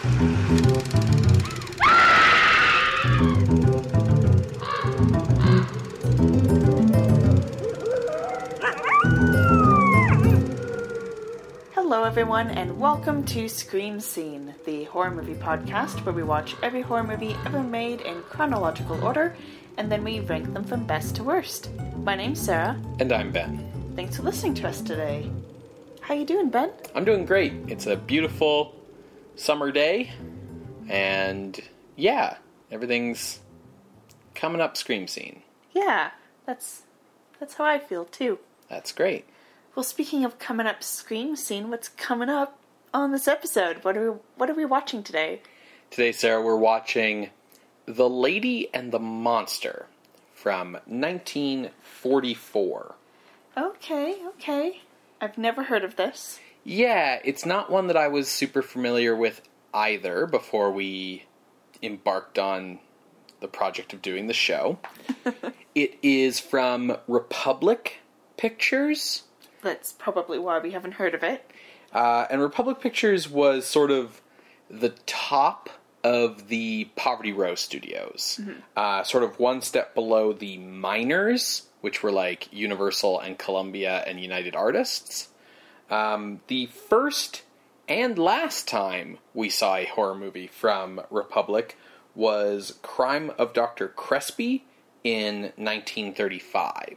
Hello, everyone, and welcome to Scream Scene, the horror movie podcast where we watch every horror movie ever made in chronological order and then we rank them from best to worst. My name's Sarah. And I'm Ben. Thanks for listening to us today. How you doing, Ben? I'm doing great. It's a beautiful summer day, and yeah, everything's coming up. Scream scene. Yeah, that's that's how I feel too. That's great. Well, speaking of coming up scream scene, what's coming up on this episode? What are we what are we watching today? Today, Sarah, we're watching The Lady and the Monster from 1944. Okay, okay. I've never heard of this. Yeah, it's not one that I was super familiar with either before we embarked on the project of doing the show. it is from Republic Pictures. That's probably why we haven't heard of it. Uh, and Republic Pictures was sort of the top of the Poverty Row studios, mm-hmm. uh, sort of one step below the Miners, which were like Universal and Columbia and United Artists. Um, the first and last time we saw a horror movie from Republic was Crime of Dr. Crespi in 1935.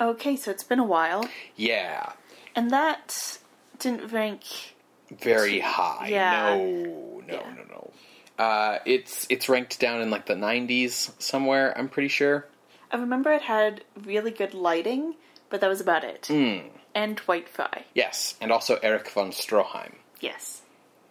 Okay, so it's been a while. Yeah. And that didn't rank very high. Yeah. No, no, yeah. no, no. Uh, it's it's ranked down in like the 90s somewhere. I'm pretty sure. I remember it had really good lighting, but that was about it. Mm. And Dwight Frye. Yes, and also Eric von Stroheim. Yes.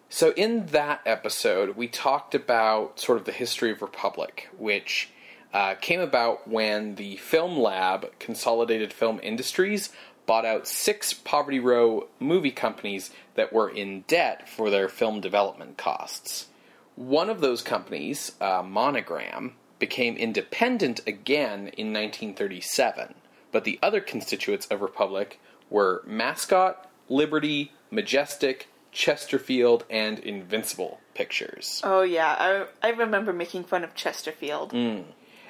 So in that episode, we talked about sort of the history of Republic, which uh, came about when the Film Lab Consolidated Film Industries bought out six Poverty Row movie companies that were in debt for their film development costs. One of those companies, uh, Monogram, became independent again in 1937, but the other constituents of Republic were Mascot, Liberty, Majestic, Chesterfield, and Invincible Pictures. Oh, yeah, I, I remember making fun of Chesterfield. Mm.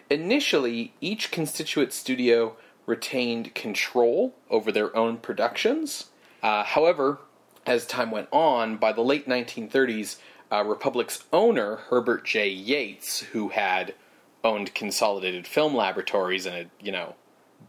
Initially, each constituent studio retained control over their own productions. Uh, however, as time went on, by the late 1930s, uh, Republic's owner, Herbert J. Yates, who had owned Consolidated Film Laboratories and had, you know,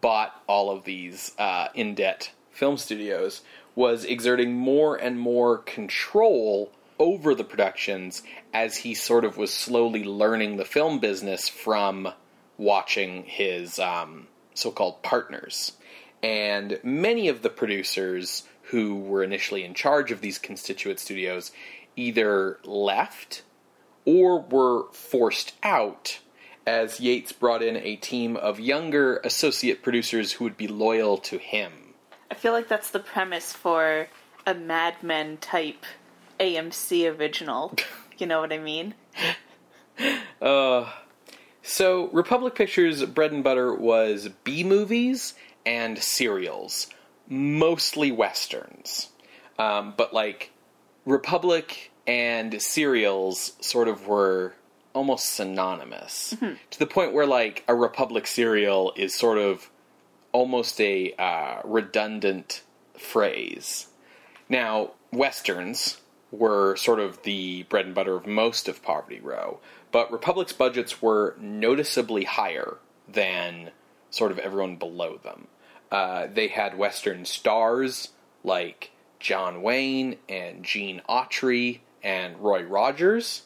bought all of these uh, in debt film studios, was exerting more and more control over the productions as he sort of was slowly learning the film business from watching his um, so called partners. And many of the producers who were initially in charge of these constituent studios either left or were forced out as Yates brought in a team of younger associate producers who would be loyal to him. I feel like that's the premise for a Mad Men type AMC original. you know what I mean? Uh, so, Republic Pictures' bread and butter was B movies and serials, mostly westerns. Um, but, like, Republic and serials sort of were almost synonymous mm-hmm. to the point where, like, a Republic serial is sort of almost a uh, redundant phrase. Now, westerns were sort of the bread and butter of most of Poverty Row, but Republic's budgets were noticeably higher than sort of everyone below them. Uh, they had Western stars like John Wayne and Gene Autry and Roy Rogers.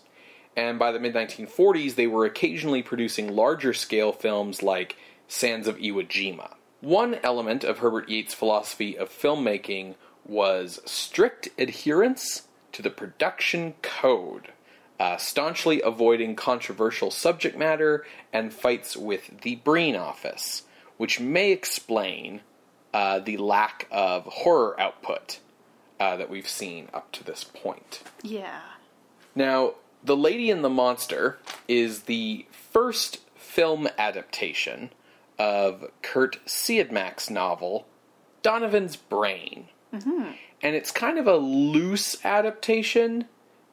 And by the mid 1940s, they were occasionally producing larger scale films like Sands of Iwo Jima. One element of Herbert Yates' philosophy of filmmaking was strict adherence to the production code uh, staunchly avoiding controversial subject matter and fights with the Breen office, which may explain uh, the lack of horror output uh, that we've seen up to this point. Yeah. Now, The Lady and the Monster is the first film adaptation of Kurt Siodmak's novel, Donovan's Brain. Mm-hmm. And it's kind of a loose adaptation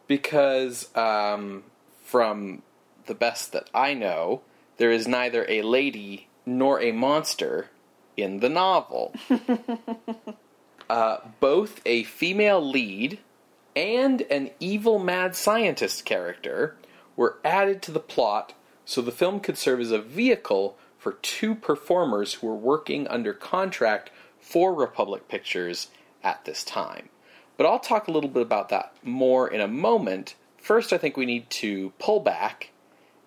Because, um, from the best that I know, there is neither a lady nor a monster in the novel. uh, both a female lead and an evil mad scientist character were added to the plot so the film could serve as a vehicle for two performers who were working under contract for Republic Pictures at this time. But I'll talk a little bit about that more in a moment. First, I think we need to pull back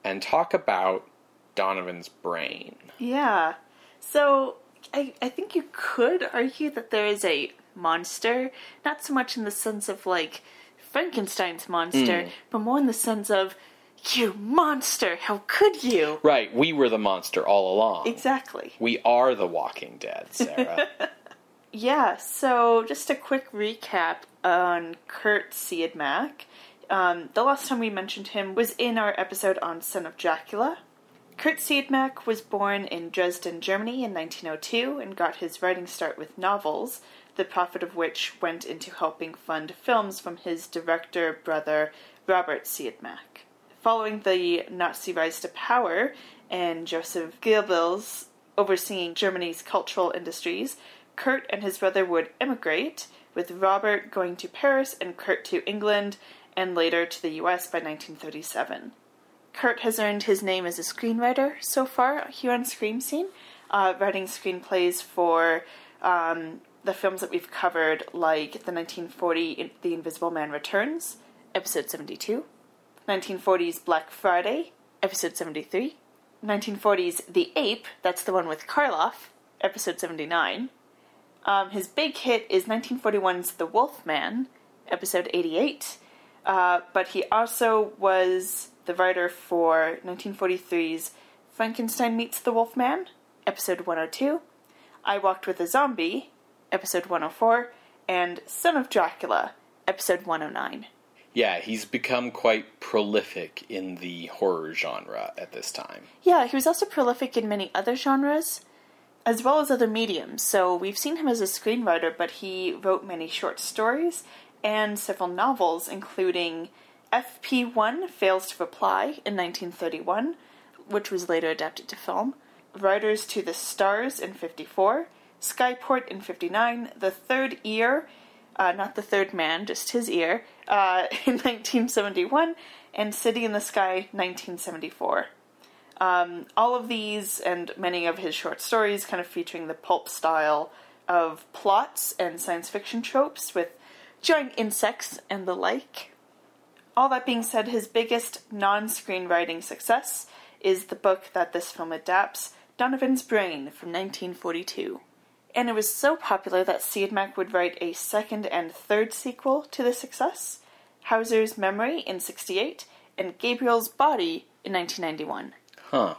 and talk about Donovan's brain. Yeah. So I, I think you could argue that there is a monster, not so much in the sense of like Frankenstein's monster, mm. but more in the sense of you monster, how could you? Right, we were the monster all along. Exactly. We are the Walking Dead, Sarah. Yeah, so just a quick recap on Kurt Siodmak. Um, the last time we mentioned him was in our episode on Son of Dracula. Kurt Siodmak was born in Dresden, Germany in 1902 and got his writing start with novels, the profit of which went into helping fund films from his director brother Robert Siodmak. Following the Nazi rise to power and Joseph Goebbels overseeing Germany's cultural industries, Kurt and his brother would emigrate, with Robert going to Paris and Kurt to England and later to the US by 1937. Kurt has earned his name as a screenwriter so far here on Scream Scene, uh, writing screenplays for um, the films that we've covered, like the 1940 The Invisible Man Returns, episode 72, 1940's Black Friday, episode 73, 1940's The Ape, that's the one with Karloff, episode 79. Um, his big hit is 1941's The Wolf Man, episode 88, uh, but he also was the writer for 1943's Frankenstein Meets the Wolf Man, episode 102, I Walked with a Zombie, episode 104, and Son of Dracula, episode 109. Yeah, he's become quite prolific in the horror genre at this time. Yeah, he was also prolific in many other genres, as well as other mediums. So we've seen him as a screenwriter, but he wrote many short stories and several novels, including FP1 Fails to Reply in 1931, which was later adapted to film, Riders to the Stars in 54, Skyport in 59, The Third Ear, uh, not the third man, just his ear, uh, in 1971, and City in the Sky 1974. Um, all of these and many of his short stories kind of featuring the pulp style of plots and science fiction tropes with giant insects and the like. All that being said, his biggest non screenwriting success is the book that this film adapts, Donovan's Brain from 1942. And it was so popular that Siodmak would write a second and third sequel to the success Hauser's Memory in 68 and Gabriel's Body in 1991. Huh.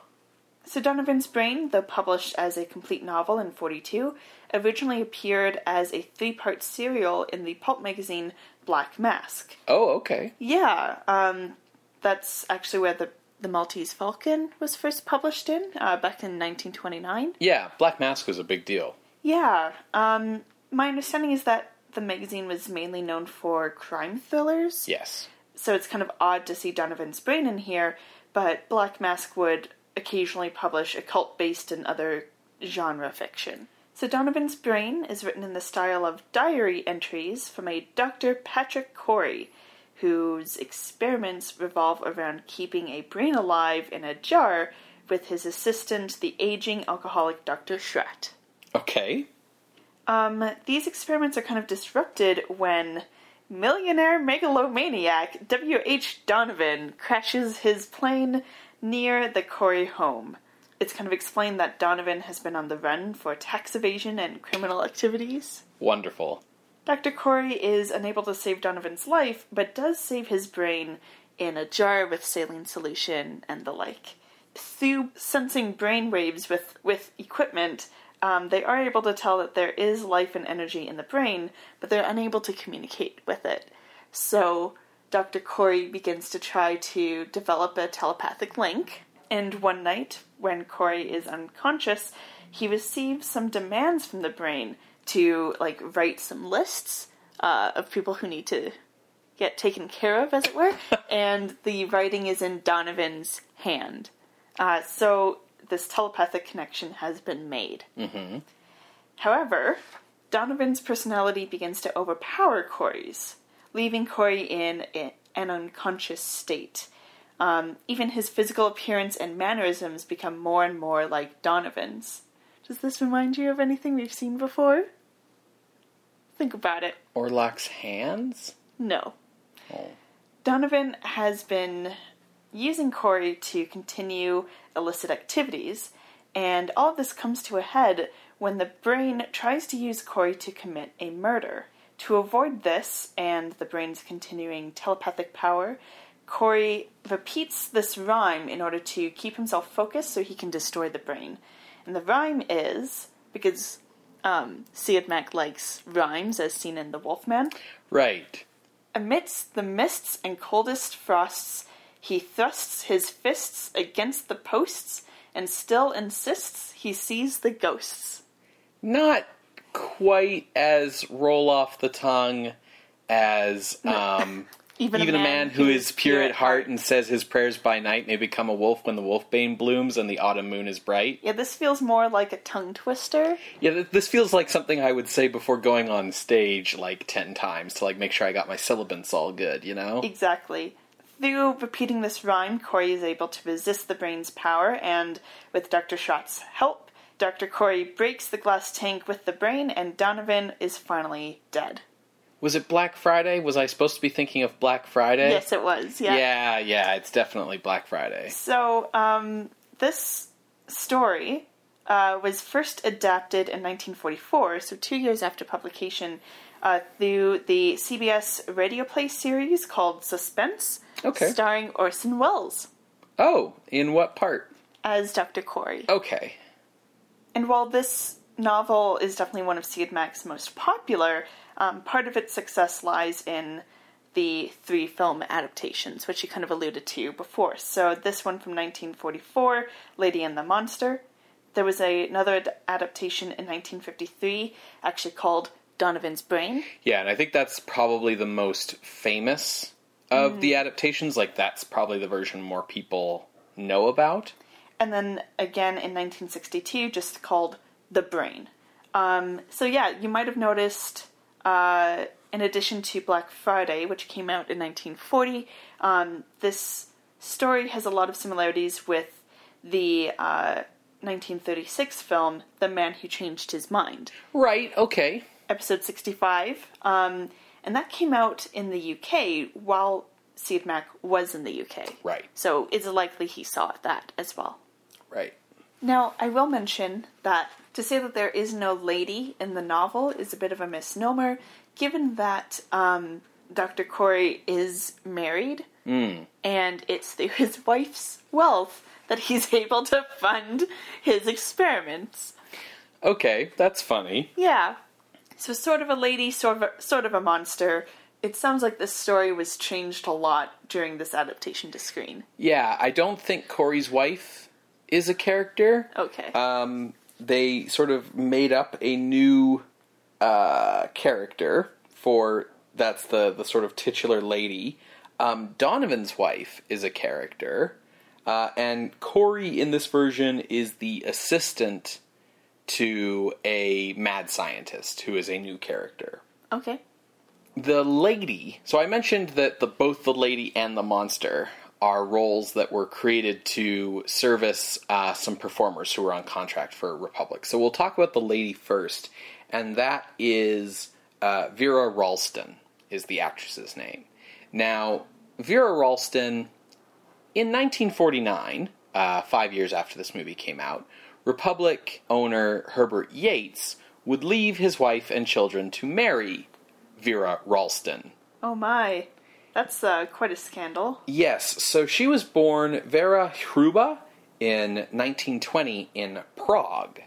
So Donovan's Brain, though published as a complete novel in 42, originally appeared as a three-part serial in the pulp magazine Black Mask. Oh, okay. Yeah, um, that's actually where the the Maltese Falcon was first published in uh, back in 1929. Yeah, Black Mask was a big deal. Yeah, um, my understanding is that the magazine was mainly known for crime thrillers. Yes. so it's kind of odd to see Donovan's Brain in here, but Black Mask would occasionally publish occult based and other genre fiction. So Donovan's Brain is written in the style of diary entries from a Dr. Patrick Corey, whose experiments revolve around keeping a brain alive in a jar with his assistant, the aging alcoholic Dr. Schratt. Okay. Um, these experiments are kind of disrupted when millionaire megalomaniac W.H. Donovan crashes his plane near the Corey home. It's kind of explained that Donovan has been on the run for tax evasion and criminal activities. Wonderful. Dr. Corey is unable to save Donovan's life, but does save his brain in a jar with saline solution and the like. Through sensing brain waves with, with equipment, um, they are able to tell that there is life and energy in the brain, but they're unable to communicate with it. So Dr. Corey begins to try to develop a telepathic link, and one night, when Corey is unconscious, he receives some demands from the brain to like write some lists uh, of people who need to get taken care of, as it were, and the writing is in Donovan's hand. Uh, so this telepathic connection has been made. Mm-hmm. However, Donovan's personality begins to overpower Corey's, leaving Corey in a- an unconscious state. Um, even his physical appearance and mannerisms become more and more like Donovan's. Does this remind you of anything we've seen before? Think about it. Orlac's hands? No. Oh. Donovan has been using Corey to continue illicit activities, and all of this comes to a head when the brain tries to use Corey to commit a murder. To avoid this and the brain's continuing telepathic power, Corey repeats this rhyme in order to keep himself focused so he can destroy the brain. And the rhyme is because um, Siodmak likes rhymes, as seen in The Wolfman. Right. Amidst the mists and coldest frosts, he thrusts his fists against the posts and still insists he sees the ghosts. Not quite as roll off the tongue as um, Even, even a man who is pure at heart and says his prayers by night may become a wolf when the wolfbane blooms and the autumn moon is bright. Yeah, this feels more like a tongue twister. Yeah, this feels like something I would say before going on stage like ten times to like make sure I got my syllables all good, you know? Exactly. Through repeating this rhyme, Corey is able to resist the brain's power, and with Dr. Schott's help, Dr. Corey breaks the glass tank with the brain, and Donovan is finally dead. Was it Black Friday? Was I supposed to be thinking of Black Friday? Yes, it was. Yeah. Yeah, yeah, it's definitely Black Friday. So, um, this story uh, was first adapted in 1944, so two years after publication, uh, through the CBS radio play series called Suspense, Okay. starring Orson Welles Oh, in what part? as Dr. Corey. Okay. And while this novel is definitely one of Siodmak's most popular, um, part of its success lies in the three film adaptations, which you kind of alluded to before. So this one from 1944, Lady and the Monster. There was a, another ad- adaptation in 1953, actually called Donovan's Brain. Yeah, and I think that's probably the most famous of the adaptations. Like, that's probably the version more people know about. and then again in 1962, just called The Brain. Um, so yeah, you might have noticed, uh, in addition to Black Friday, which came out in 1940, um, this story has a lot of similarities with the uh, 1936 film The Man Who Changed His Mind Right, okay. episode 65. Um, and that came out in the UK while Siodmak was in the UK. Right. So it's likely he saw that as well. Right. Now, I will mention that to say that there is no lady in the novel is a bit of a misnomer, given that um, Dr. Corey is married, and it's through his wife's wealth that he's able to fund his experiments. Okay, that's funny. Yeah. So sort of a lady, sort of a, sort of a monster. It sounds like this story was changed a lot during this adaptation to screen. Yeah, I don't think Corey's wife is a character. Okay. Um, they sort of made up a new uh, character for that's the the sort of titular lady. Um, Donovan's wife is a character, uh, and Corey in this version is the assistant to a mad scientist who is a new character. okay. The lady. So I mentioned that the both the lady and the monster are roles that were created to service uh, some performers who were on contract for Republic. So we'll talk about the lady first, and that is uh, Vera Ralston is the actress's name. Now, Vera Ralston, in 1949, uh, five years after this movie came out, Republic owner Herbert Yates would leave his wife and children to marry Vera Ralston. Oh my. That's uh, quite a scandal. Yes, so she was born Vera Hruba in 1920 in Prague.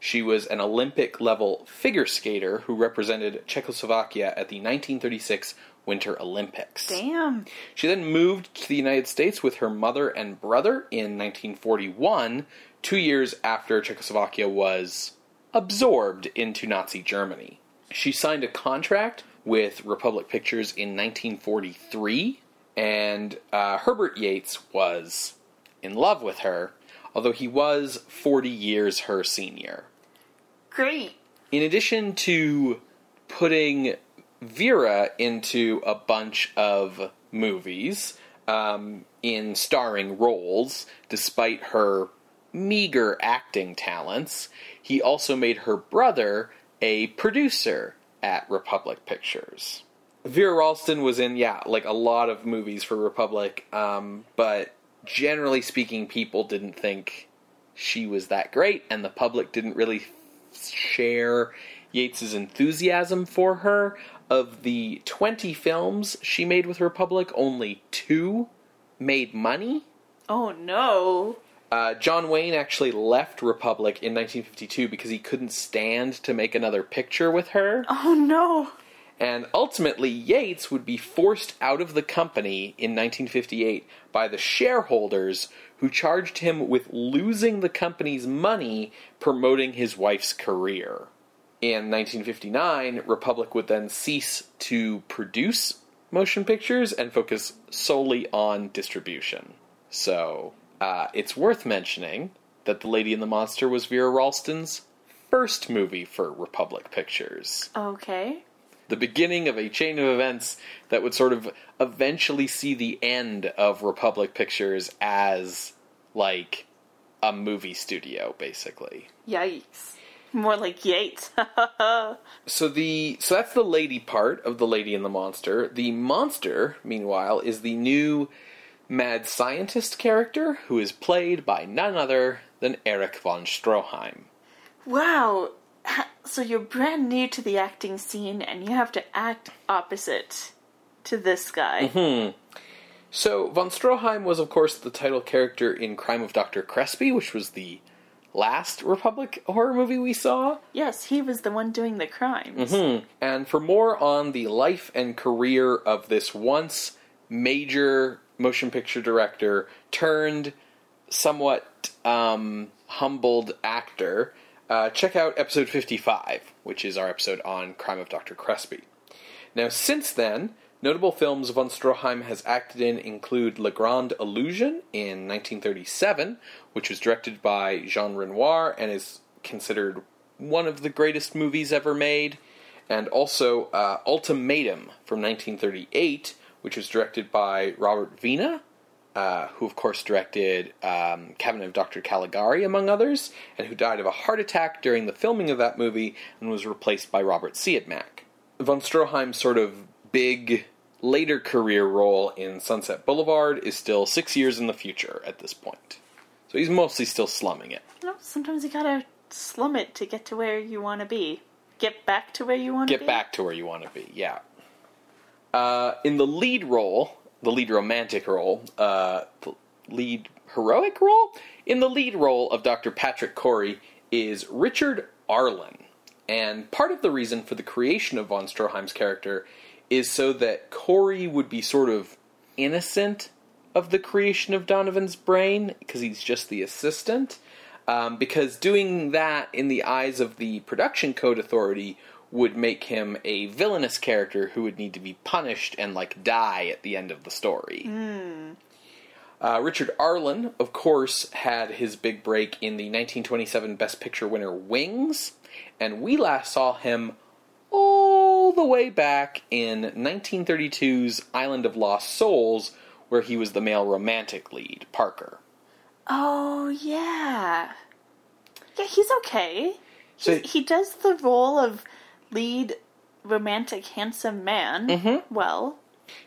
She was an Olympic level figure skater who represented Czechoslovakia at the 1936 Winter Olympics. Damn. She then moved to the United States with her mother and brother in 1941, two years after Czechoslovakia was absorbed into Nazi Germany. She signed a contract with Republic Pictures in 1943, and uh, Herbert Yates was in love with her, although he was 40 years her senior. Great. In addition to putting Vera into a bunch of movies um, in starring roles, despite her meager acting talents, he also made her brother a producer at Republic Pictures. Vera Ralston was in, yeah, like a lot of movies for Republic, um, but generally speaking, people didn't think she was that great, and the public didn't really share Yates's enthusiasm for her. Of the 20 films she made with Republic, only two made money. Oh no. Uh, John Wayne actually left Republic in 1952 because he couldn't stand to make another picture with her. Oh no. And ultimately, Yates would be forced out of the company in 1958 by the shareholders who charged him with losing the company's money promoting his wife's career. In 1959, Republic would then cease to produce motion pictures and focus solely on distribution. So, uh, it's worth mentioning that The Lady and the Monster was Vera Ralston's first movie for Republic Pictures Okay. the beginning of a chain of events that would sort of eventually see the end of Republic Pictures as like a movie studio basically. Yikes. More like Yates. So the so that's the lady part of the lady and the monster. The monster meanwhile is the new mad scientist character who is played by none other than Eric von Stroheim. wow. So you're brand new to the acting scene and you have to act opposite to this guy. Hmm. So, von Stroheim was, of course, the title character in Crime of Dr. Crespi, which was the last Republic horror movie we saw. Yes, he was the one doing the crimes. Hmm. And for more on the life and career of this once major motion picture director turned somewhat um, humbled actor, uh, check out episode 55, which is our episode on Crime of Dr. Crespi. Now, since then, notable films von Stroheim has acted in include La Grande Illusion in 1937, which was directed by Jean Renoir and is considered one of the greatest movies ever made, and also uh, Ultimatum from 1938, which was directed by Robert Wiene, uh, who of course directed um, Cabinet of Dr. Caligari, among others, and who died of a heart attack during the filming of that movie and was replaced by Robert Siodmak. Von Stroheim's sort of big later career role in Sunset Boulevard is still six years in the future at this point. So he's mostly still slumming it. You know, sometimes you gotta slum it to get to where you want to be. Get back to where you want to Get be. back to where you want to be, yeah. Uh, in the lead role, the lead romantic role, uh, the lead heroic role? In the lead role of Dr. Patrick Corey is Richard Arlen. And part of the reason for the creation of von Stroheim's character is so that Corey would be sort of innocent of the creation of Donovan's brain, because he's just the assistant. Um, because doing that in the eyes of the production code authority would make him a villainous character who would need to be punished and like die at the end of the story. Uh, Richard Arlen, of course, had his big break in the 1927 Best Picture winner Wings, and we last saw him all the way back in 1932's Island of Lost Souls, where he was the male romantic lead, Parker. Oh yeah, yeah. He's okay. So- He's, he does the role of lead romantic handsome man Mm-hmm. well.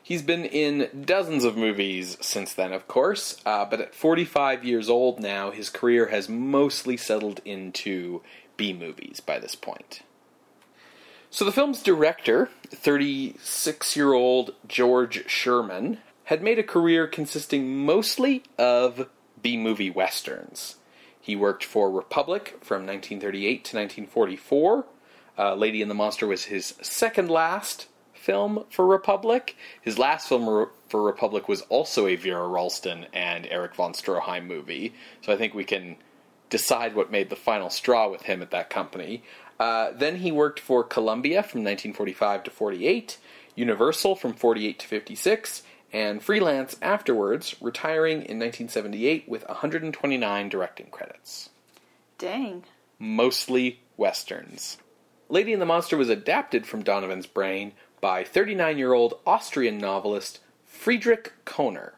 He's been in dozens of movies since then, of course, uh, but at 45 years old now, his career has mostly settled into B movies by this point. So the film's director, 36 year old George Sherman, had made a career consisting mostly of B movie westerns. He worked for Republic from 1938 to 1944. Uh, Lady and the Monster was his second last film for Republic. His last film re- for Republic was also a Vera Ralston and Eric von Stroheim movie. So I think we can decide what made the final straw with him at that company. Uh, then he worked for Columbia from 1945 to 48, Universal from 48 to 56, and freelance afterwards, retiring in 1978 with 129 directing credits. Dang. Mostly westerns. Lady and the Monster was adapted from Donovan's brain by 39 year old Austrian novelist Friedrich Kohner.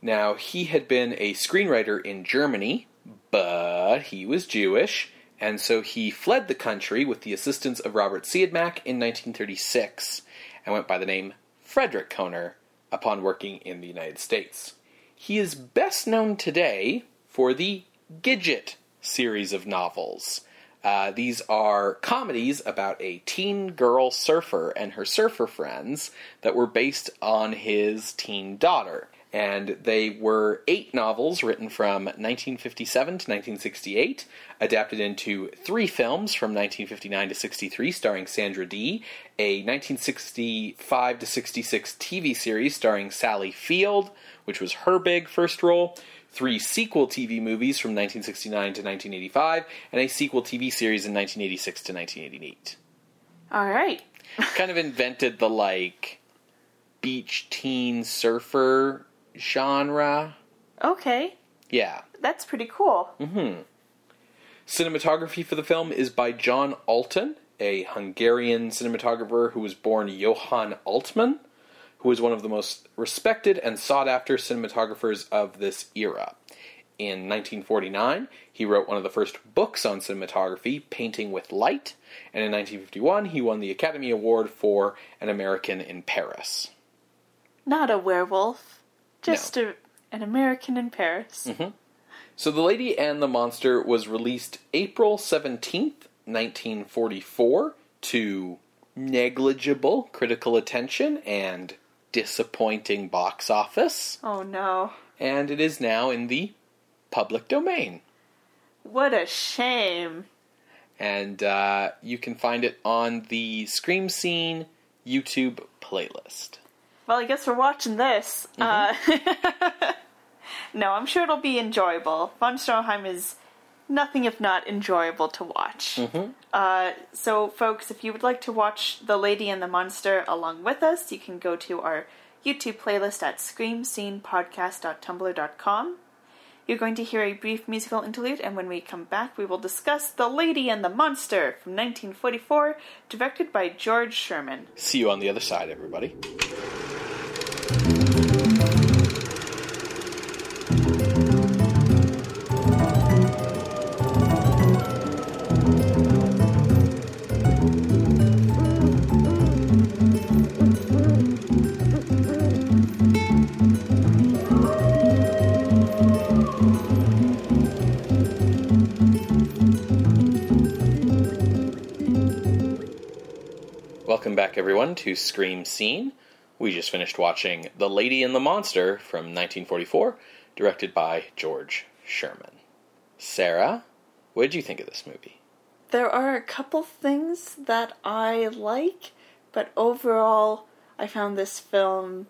Now, he had been a screenwriter in Germany, but he was Jewish, and so he fled the country with the assistance of Robert Siodmak in 1936 and went by the name Frederick Kohner upon working in the United States. He is best known today for the Gidget series of novels. Uh, these are comedies about a teen girl surfer and her surfer friends that were based on his teen daughter. And they were eight novels written from 1957 to 1968, adapted into three films from 1959 to 63, starring Sandra Dee, a 1965 to 66 TV series starring Sally Field, which was her big first role, three sequel TV movies from 1969 to 1985, and a sequel TV series in 1986 to 1988. All right. kind of invented the like beach teen surfer genre. Okay. Yeah. That's pretty cool. Mm-hmm. Cinematography for the film is by John Alton, a Hungarian cinematographer who was born Johann Altman, who was one of the most respected and sought after cinematographers of this era. In 1949, he wrote one of the first books on cinematography, Painting with Light, and in 1951, he won the Academy Award for An American in Paris. Not a werewolf. Just a, an American in Paris. Mm-hmm. So, The Lady and the Monster was released April 17th, 1944, to negligible critical attention and disappointing box office, Oh no. and it is now in the public domain. What a shame. And uh, you can find it on the Scream Scene YouTube playlist. Well, I guess we're watching this. Uh, no, I'm sure it'll be enjoyable. Von Stroheim is nothing if not enjoyable to watch. Uh, so, folks, if you would like to watch The Lady and the Monster along with us, you can go to our YouTube playlist at screamscenepodcast.tumblr.com. You're going to hear a brief musical interlude, and when we come back, we will discuss The Lady and the Monster from 1944, directed by George Sherman. See you on the other side, everybody. Welcome back, everyone, to Scream Scene. We just finished watching The Lady and the Monster from 1944, directed by George Sherman. Sarah, what did you think of this movie? There are a couple things that I like, but overall, I found this film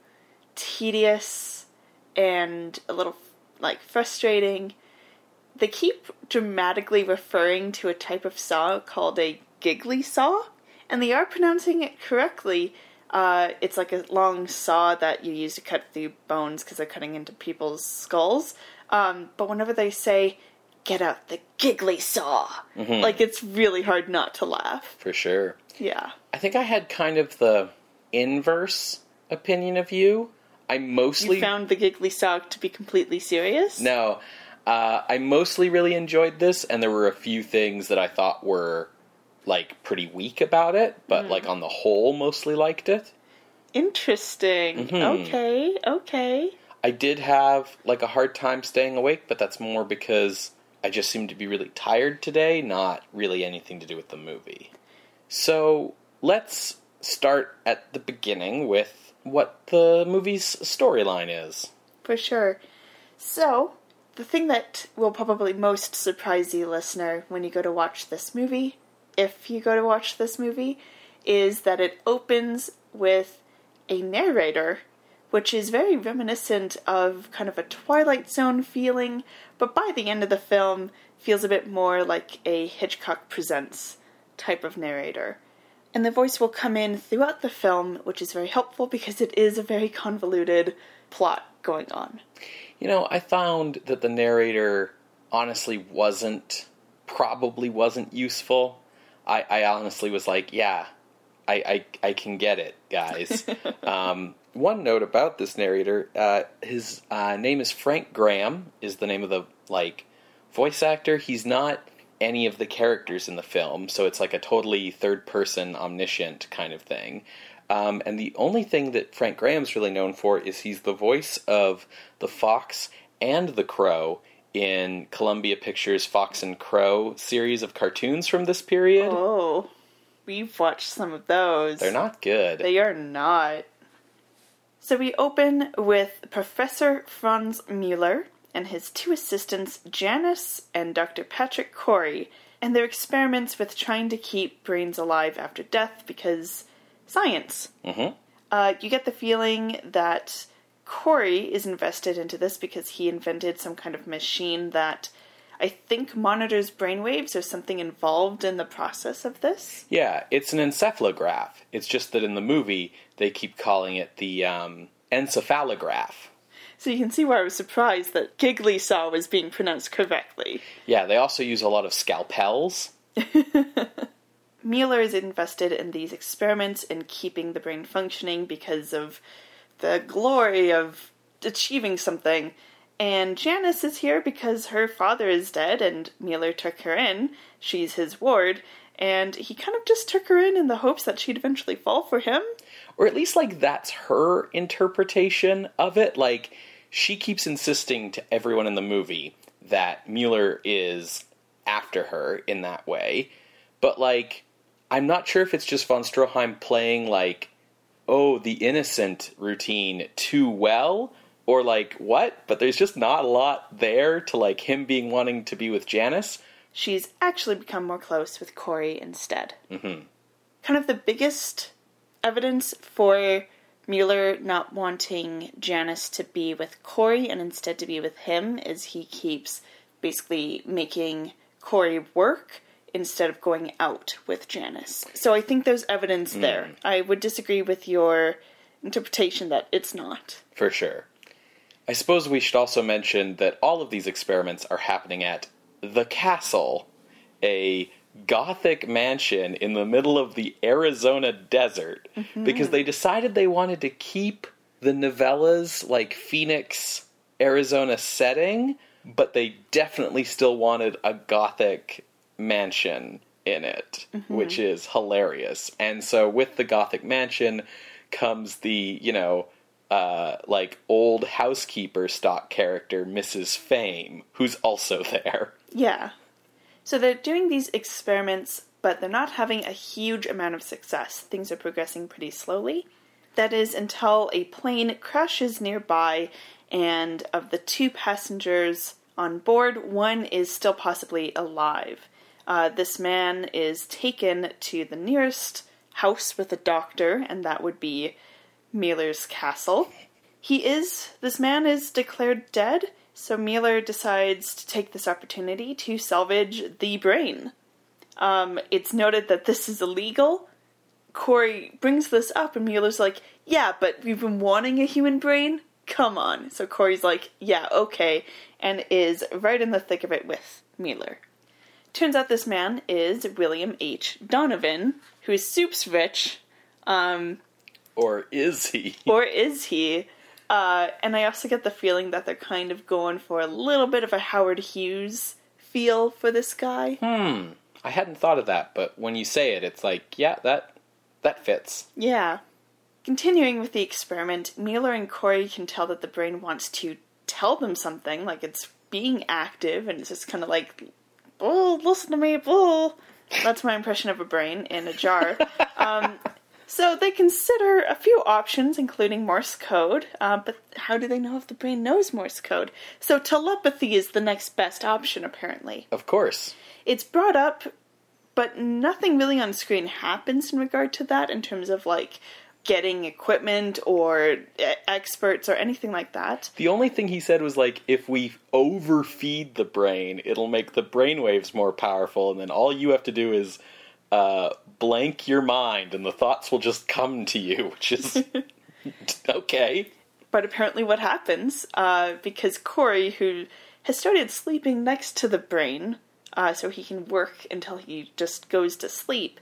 tedious and a little like frustrating. They keep dramatically referring to a type of saw called a Gigli saw, and they are pronouncing it correctly. Uh, it's like a long saw that you use to cut through bones because they're cutting into people's skulls. Um, but whenever they say, get out the Gigli saw, like it's really hard not to laugh. For sure. Yeah. I think I had kind of the inverse opinion of you. I mostly You found the Gigli saw to be completely serious? no. Uh, I mostly really enjoyed this, and there were a few things that I thought were like pretty weak about it, but hmm. like on the whole, mostly liked it. Interesting. Mm-hmm. Okay, okay. I did have like a hard time staying awake, but that's more because I just seemed to be really tired today, not really anything to do with the movie. So let's start at the beginning with what the movie's storyline is. For sure. So, the thing that will probably most surprise you, listener, when you go to watch this movie, if you go to watch this movie, is that it opens with a narrator, which is very reminiscent of kind of a Twilight Zone feeling, but by the end of the film feels a bit more like a Hitchcock Presents type of narrator. And the voice will come in throughout the film, which is very helpful because it is a very convoluted plot going on. You know, I found that the narrator honestly wasn't, probably wasn't useful. I, I honestly was like, yeah, I, I, I can get it, guys. um, one note about this narrator, uh, his uh, name is Frank Graham, is the name of the, like, voice actor. He's not any of the characters in the film, so it's like a totally third person omniscient kind of thing. Um, and the only thing that Frank Graham's really known for is he's the voice of the fox and the crow in Columbia Pictures' Fox and Crow series of cartoons from this period. Oh, we've watched some of those. They're not good. They are not. So we open with Professor Franz Mueller and his two assistants, Janice and Dr. Patrick Corey, and their experiments with trying to keep brains alive after death because science. hmm Uh, you get the feeling that Corey is invested into this because he invented some kind of machine that I think monitors brainwaves or something involved in the process of this. Yeah, it's an encephalograph. It's just that in the movie they keep calling it the um, encephalograph. So you can see why I was surprised that Gigli Saw was being pronounced correctly. Yeah, they also use a lot of scalpels. Mueller is invested in these experiments in keeping the brain functioning because of the glory of achieving something. And Janice is here because her father is dead and Mueller took her in. She's his ward. And he kind of just took her in in the hopes that she'd eventually fall for him. Or at least, like, that's her interpretation of it. Like, she keeps insisting to everyone in the movie that Mueller is after her in that way. But, like, I'm not sure if it's just von Stroheim playing, like, oh, the innocent routine too well, or, like, what? But there's just not a lot there to, like, him being wanting to be with Janice. She's actually become more close with Corey instead. hmm kind of the biggest evidence for Mueller not wanting Janice to be with Corey and instead to be with him is he keeps basically making Corey work instead of going out with Janice. So I think there's evidence hmm. there. I would disagree with your interpretation that it's not. For sure. I suppose we should also mention that all of these experiments are happening at the Castle, a gothic mansion in the middle of the Arizona desert, mm-hmm. because they decided they wanted to keep the novellas like Phoenix, Arizona setting, but they definitely still wanted a gothic mansion in it, which is hilarious. And so with the gothic mansion comes the, you know, uh, like old housekeeper stock character, Mrs. Fame, who's also there. Yeah. So they're doing these experiments, but they're not having a huge amount of success. Things are progressing pretty slowly. That is until a plane crashes nearby, and of the two passengers on board, one is still possibly alive. Uh, this man is taken to the nearest house with a doctor, and that would be Mueller's castle. He is, this man is declared dead, so Mueller decides to take this opportunity to salvage the brain. Um, it's noted that this is illegal. Corey brings this up, and Mueller's like, Yeah, but we've been wanting a human brain? Come on. So Corey's like, Yeah, okay, and is right in the thick of it with Mueller. Turns out this man is William H. Donovan, who is soups rich. Um, Or is he? or is he? Uh, and I also get the feeling that they're kind of going for a little bit of a Howard Hughes feel for this guy. Hmm. I hadn't thought of that, but when you say it, it's like, yeah, that that fits. Yeah. Continuing with the experiment, Mueller and Corey can tell that the brain wants to tell them something, like it's being active, and it's just kind of like, "Bull, listen to me, bull." That's my impression of a brain in a jar. um, so they consider a few options, including Morse code, uh, but how do they know if the brain knows Morse code? So telepathy is the next best option, apparently. Of course. It's brought up, but nothing really on screen happens in regard to that in terms of like getting equipment or e- experts or anything like that. The only thing he said was like, if we overfeed the brain, it'll make the brain waves more powerful, and then all you have to do is uh, blank your mind and the thoughts will just come to you, which is okay. But apparently, what happens, uh, because Corey, who has started sleeping next to the brain, uh, so he can work until he just goes to sleep,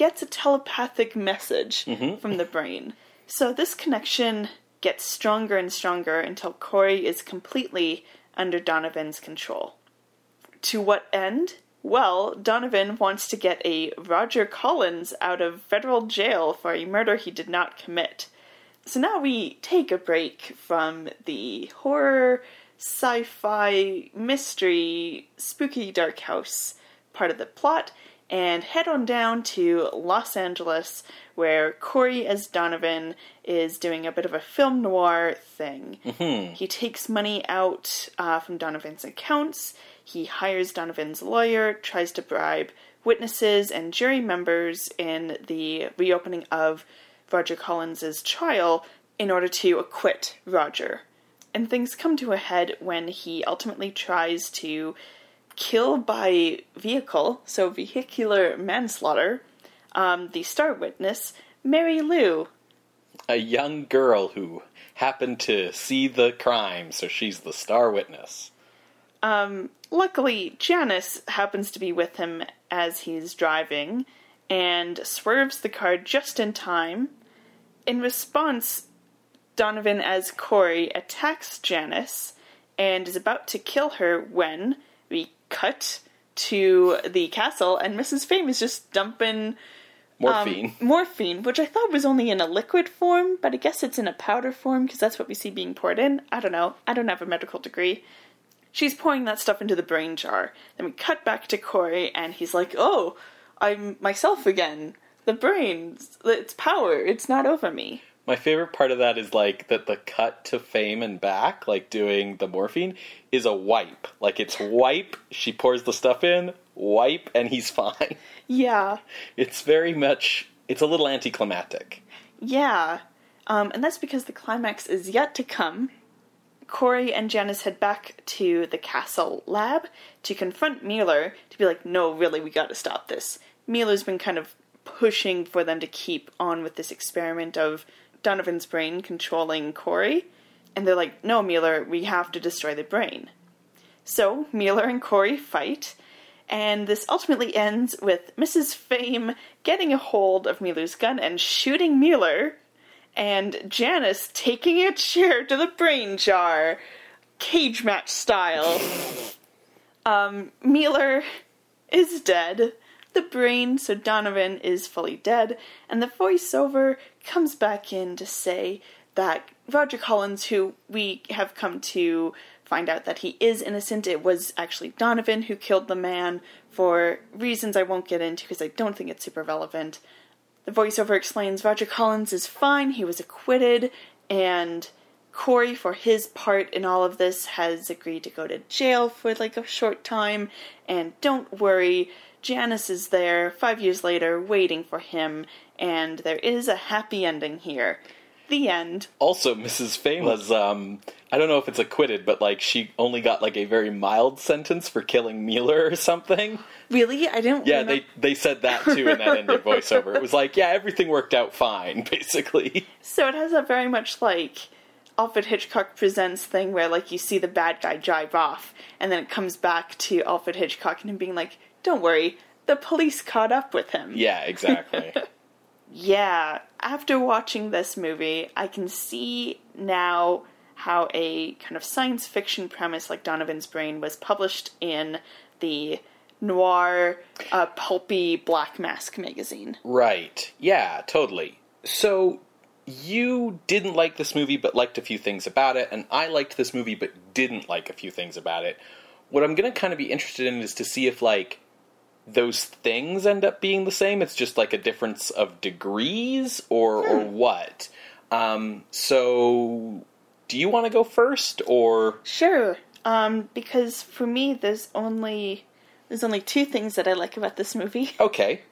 gets a telepathic message mm-hmm. from the brain. So this connection gets stronger and stronger until Corey is completely under Donovan's control. To what end? Well, Donovan wants to get a Roger Collins out of federal jail for a murder he did not commit. So now we take a break from the horror, sci fi, mystery, spooky dark house part of the plot and head on down to Los Angeles where Corey as Donovan is doing a bit of a film noir thing. He takes money out uh, from Donovan's accounts, he hires Donovan's lawyer, tries to bribe witnesses and jury members in the reopening of Roger Collins's trial in order to acquit Roger. And things come to a head when he ultimately tries to kill by vehicle, so vehicular manslaughter, um, the star witness, Mary Lou. A young girl who happened to see the crime, so she's the star witness. Um, Luckily, Janice happens to be with him as he's driving and swerves the car just in time. In response, Donovan, as Corey, attacks Janice and is about to kill her when cut to the castle and Mrs. Fame is just dumping Morphine. Um, morphine, which I thought was only in a liquid form, but I guess it's in a powder form because that's what we see being poured in. I don't know. I don't have a medical degree. She's pouring that stuff into the brain jar. Then we cut back to Corey, and he's like, "Oh, I'm myself again. The brain, it's power. It's not over me." My favorite part of that is like that the cut to fame and back, like doing the morphine, is a wipe. Like it's wipe, she pours the stuff in, wipe, and he's fine. Yeah, It's very much, it's a little anticlimactic. yeah, um, and that's because the climax is yet to come. Corey and Janice head back to the castle lab to confront Mueller to be like, no, really, we gotta stop this. Mueller's been kind of pushing for them to keep on with this experiment of Donovan's brain controlling Corey. And they're like, no, Mueller, we have to destroy the brain. So Mueller and Corey fight, and this ultimately ends with Mrs. Fame getting a hold of Mueller's gun and shooting Mueller, and Janice taking a chair to the brain jar, cage match style. um, Mueller is dead. The brain, so Donovan, is fully dead, and the voiceover comes back in to say that Roger Collins, who we have come to find out that he is innocent, it was actually Donovan who killed the man for reasons I won't get into because I don't think it's super relevant. The voiceover explains Roger Collins is fine, he was acquitted, and Corey, for his part in all of this, has agreed to go to jail for like a short time. And don't worry, Janice is there five years later waiting for him, and there is a happy ending here. The end. Also, Mrs. Fame was, um, I don't know if it's acquitted, but like she only got like a very mild sentence for killing Mueller or something. Really? I didn't Yeah, remember- they they said that too in that ending voiceover. It was like, yeah, everything worked out fine, basically. So it has a very much like Alfred Hitchcock Presents thing where like you see the bad guy drive off and then it comes back to Alfred Hitchcock and him being like, Don't worry, the police caught up with him. Yeah, exactly. Yeah, after watching this movie, I can see now how a kind of science fiction premise like Donovan's Brain was published in the noir, uh, pulpy Black Mask magazine. right. Yeah, totally. So you didn't like this movie but liked a few things about it, and I liked this movie but didn't like a few things about it. What I'm going to kind of be interested in is to see if like those things end up being the same. It's just like a difference of degrees or or what. Um, so do you want to go first or Sure, um, because for me, there's only there's only two things that I like about this movie. okay?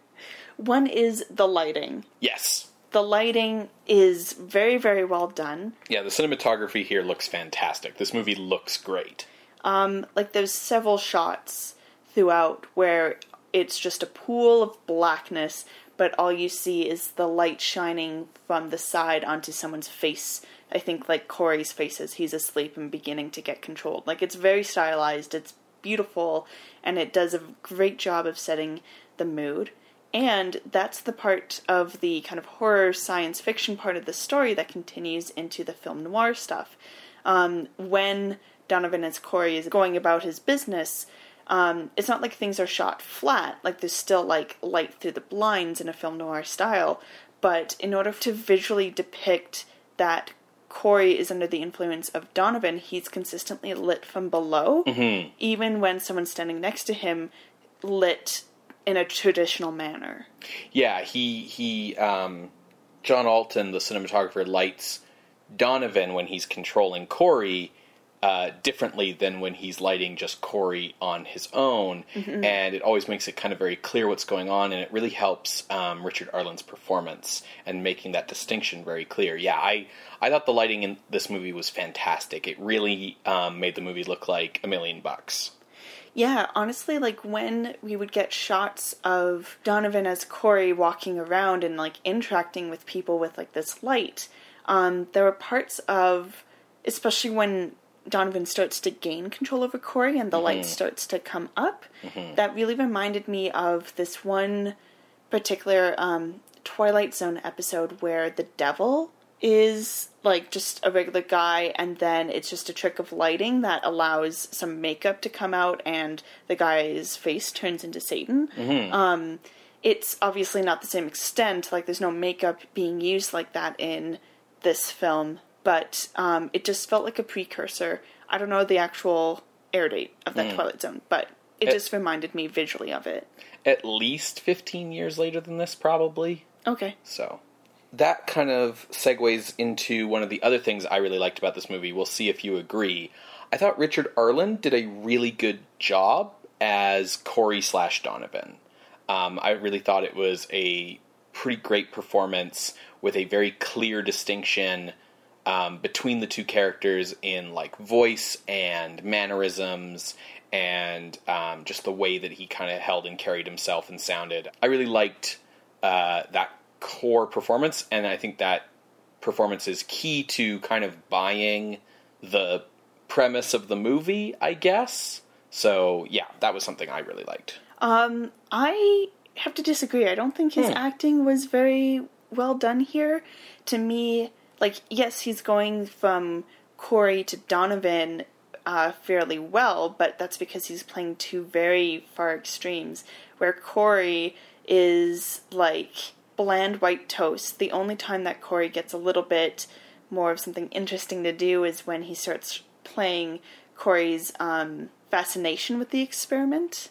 One is the lighting. Yes. The lighting is very, very well done. Yeah, the cinematography here looks fantastic. This movie looks great. Um, like there's several shots throughout where it's just a pool of blackness, but all you see is the light shining from the side onto someone's face. I think like Corey's face as he's asleep and beginning to get controlled. Like it's very stylized, it's beautiful, and it does a great job of setting the mood. And that's the part of the kind of horror science fiction part of the story that continues into the film noir stuff. Um, when Donovan as Corey is going about his business, um, it's not like things are shot flat, like there's still like light through the blinds in a film noir style. But in order to visually depict that Corey is under the influence of Donovan, he's consistently lit from below, Mm-hmm. even when someone's standing next to him, lit in a traditional manner. Yeah, he he um, John Alton, the cinematographer, lights Donovan when he's controlling Corey uh, differently than when he's lighting just Corey on his own, and it always makes it kind of very clear what's going on, and it really helps um, Richard Arlen's performance and making that distinction very clear. Yeah, I I thought the lighting in this movie was fantastic. It really um, made the movie look like a million bucks. Yeah, honestly, like when we would get shots of Donovan as Corey walking around and like interacting with people with like this light, um, there were parts of, especially when Donovan starts to gain control over Corey and the light starts to come up, that really reminded me of this one particular um, Twilight Zone episode where the devil is like just a regular guy and then it's just a trick of lighting that allows some makeup to come out and the guy's face turns into Satan. Um, it's obviously not the same extent, like there's no makeup being used like that in this film, but um, it just felt like a precursor. I don't know the actual air date of that Twilight Zone, but it It- just reminded me visually of it. At least fifteen years later than this, probably. Okay. So that kind of segues into one of the other things I really liked about this movie. We'll see if you agree. I thought Richard Arlen did a really good job as Corey slash Donovan. Um, I really thought it was a pretty great performance with a very clear distinction um, between the two characters in like voice and mannerisms and um, just the way that he kind of held and carried himself and sounded. I really liked uh, that core performance, and I think that performance is key to kind of buying the premise of the movie, I guess. So yeah, that was something I really liked. Um, I have to disagree. I don't think his Hmm. acting was very well done here. To me, like, yes, he's going from Corey to Donovan uh, fairly well, but that's because he's playing two very far extremes. Where Corey is like bland white toast. The only time that Corey gets a little bit more of something interesting to do is when he starts playing Corey's um, fascination with the experiment.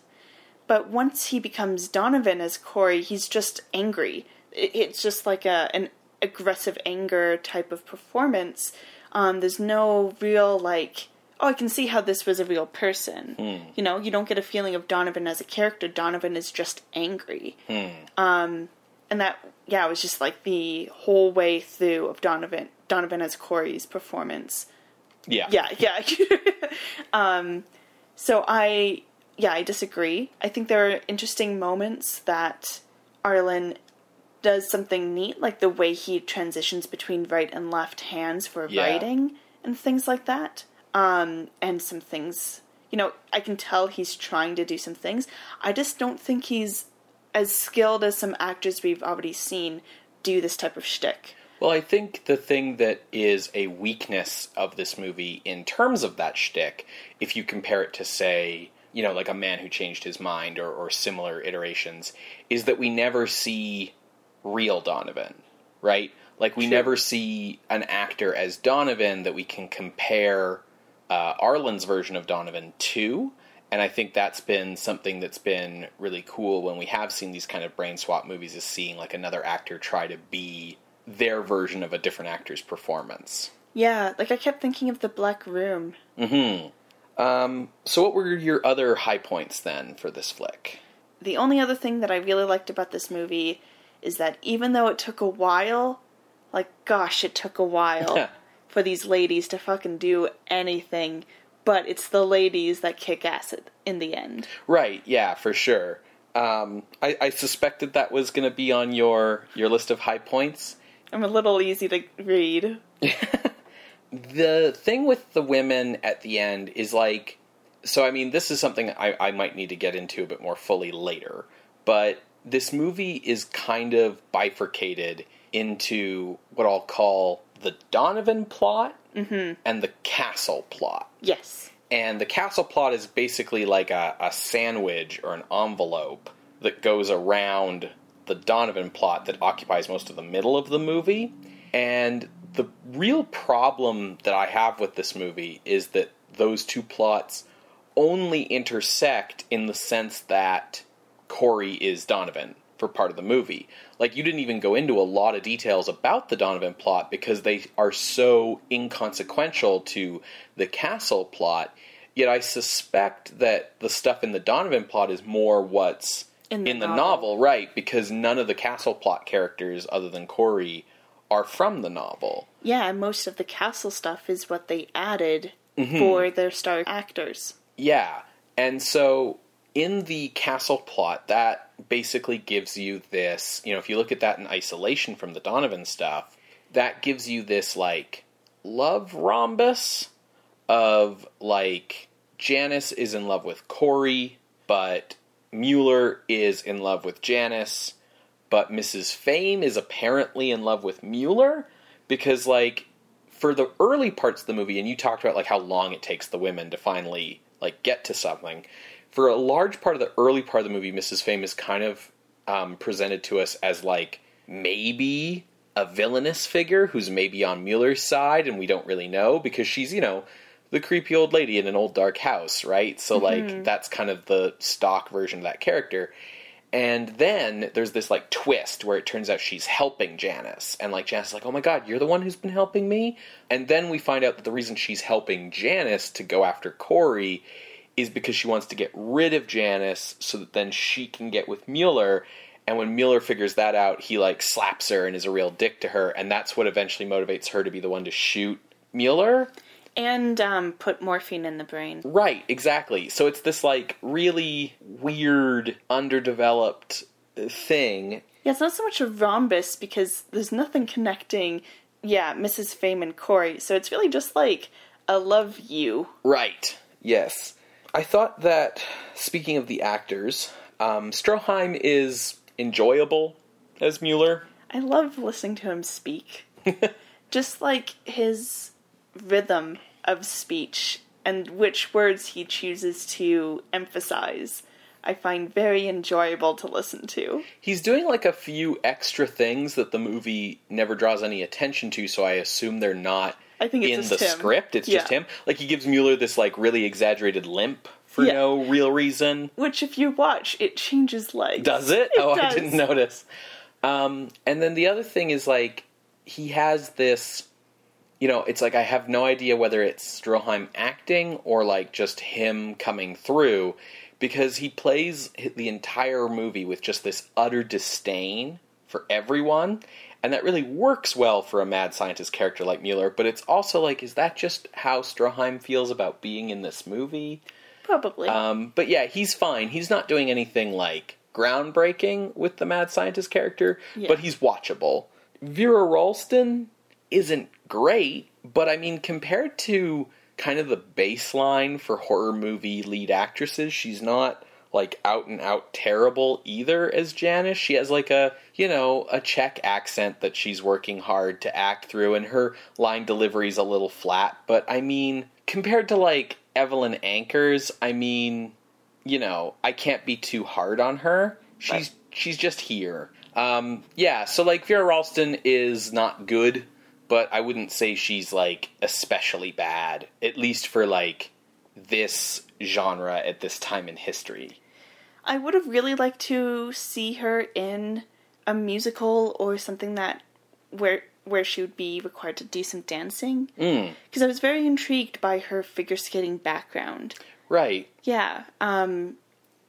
But once he becomes Donovan as Corey, he's just angry. It's just like a an aggressive anger type of performance. Um, there's no real like, oh, I can see how this was a real person. You know, you don't get a feeling of Donovan as a character. Donovan is just angry. Um, and that, yeah, it was just like the whole way through of Donovan. Donovan as Corey's performance Yeah, yeah yeah um so i yeah i disagree i think there are interesting moments that arlen does something neat like the way he transitions between right and left hands for Yeah. writing and things like that um and some things you know i can tell he's trying to do some things i just don't think he's as skilled as some actors we've already seen do this type of shtick. Well, I think the thing that is a weakness of this movie in terms of that shtick, if you compare it to, say, you know, like a man who changed his mind or, or similar iterations, is that we never see real Donovan, right? Like we True. never see an actor as Donovan that we can compare uh, Arlen's version of Donovan to. And I think that's been something that's been really cool when we have seen these kind of brain swap movies is seeing like another actor try to be their version of a different actor's performance. Yeah, like I kept thinking of the Black Room. So what were your other high points then for this flick? The only other thing that I really liked about this movie is that even though it took a while, like gosh, it took a while for these ladies to fucking do anything, but it's the ladies that kick ass in the end. Right, yeah, for sure. Um, I, I suspected that was going to be on your your list of high points. I'm a little easy to read. The thing with the women at the end is like, so I mean, this is something I, I might need to get into a bit more fully later, but this movie is kind of bifurcated into what I'll call the Donovan plot mm-hmm. and the castle plot. Yes. And the castle plot is basically like a, a sandwich or an envelope that goes around the Donovan plot that occupies most of the middle of the movie. And the real problem that I have with this movie is that those two plots only intersect in the sense that Corey is Donovan for part of the movie. Like, you didn't even go into a lot of details about the Donovan plot because they are so inconsequential to the castle plot. Yet I suspect that the stuff in the Donovan plot is more what's In the the novel. novel, right? Because none of the castle plot characters, other than Corey, are from the novel. Yeah, and most of the castle stuff is what they added Mm-hmm. for their star actors. Yeah. And so in the castle plot, that basically gives you this, you know, if you look at that in isolation from the Donovan stuff, that gives you this like love rhombus of like Janice is in love with Corey, but Mueller is in love with Janice, but Mrs. Fame is apparently in love with Mueller because like for the early parts of the movie and you talked about like how long it takes the women to finally like get to something for a large part of the early part of the movie mrs fame is kind of um, presented to us as like maybe a villainous figure who's maybe on mueller's side and we don't really know because she's you know the creepy old lady in an old dark house right so like that's kind of the stock version of that character and then there's this like twist where it turns out she's helping Janice. And like Janice is like, oh my god, you're the one who's been helping me? And then we find out that the reason she's helping Janice to go after Corey is because she wants to get rid of Janice so that then she can get with Mueller. And when Mueller figures that out, he like slaps her and is a real dick to her. And that's what eventually motivates her to be the one to shoot Mueller. And um, put morphine in the brain. Right, exactly. So it's this like really weird, underdeveloped thing. Yeah, it's not so much a rhombus because there's nothing connecting, yeah, Mrs. Fame and Corey. So it's really just like a love you. Right. Yes. I thought that speaking of the actors, um, Stroheim is enjoyable as Mueller. I love listening to him speak. just like his rhythm of speech and which words he chooses to emphasize. I find very enjoyable to listen to. He's doing like a few extra things that the movie never draws any attention to, so I assume they're not I think it's in just the him. script. It's just him. Like he gives Mueller this like really exaggerated limp for Yeah. no real reason. Which, if you watch, it changes legs. Does it? It oh, I didn't notice. Um, and then the other thing is like he has this. You know, it's like I have no idea whether it's Stroheim acting or like just him coming through, because he plays the entire movie with just this utter disdain for everyone, and that really works well for a mad scientist character like Mueller. But it's also like, is that just how Stroheim feels about being in this movie? Probably. Um, but yeah, he's fine. He's not doing anything like groundbreaking with the mad scientist character, Yeah. but he's watchable. Vera Ralston isn't great, but I mean, compared to kind of the baseline for horror movie lead actresses, she's not like out and out terrible either as Janice. She has like a, you know, a Czech accent that she's working hard to act through and her line delivery's a little flat, but I mean, compared to like Evelyn Ankers, I mean, you know, I can't be too hard on her. She's she's just here. Um, yeah, so like Vera Ralston is not good, but I wouldn't say she's like especially bad, at least for like this genre at this time in history. I would have really liked to see her in a musical or something that where where she would be required to do some dancing Mm, because I was very intrigued by her figure skating background. right. Yeah. Um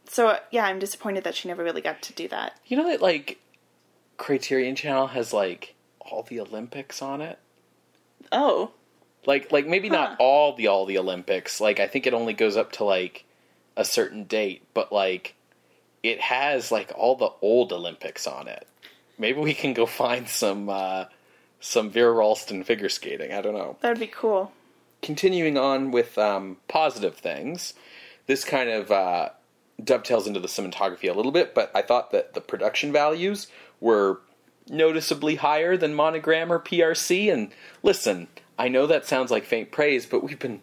so yeah, I'm disappointed that she never really got to do that. You know that like Criterion Channel has like all the Olympics on it? Oh, Like like maybe Huh. not all the all the Olympics. Like I think it only goes up to like a certain date, but like it has like all the old Olympics on it. Maybe we can go find some uh, some Vera Ralston figure skating. I don't know. That would be cool. Continuing on with um, positive things, this kind of uh, dovetails into the cinematography a little bit, but I thought that the production values were noticeably higher than Monogram or PRC. And listen, I know that sounds like faint praise, but we've been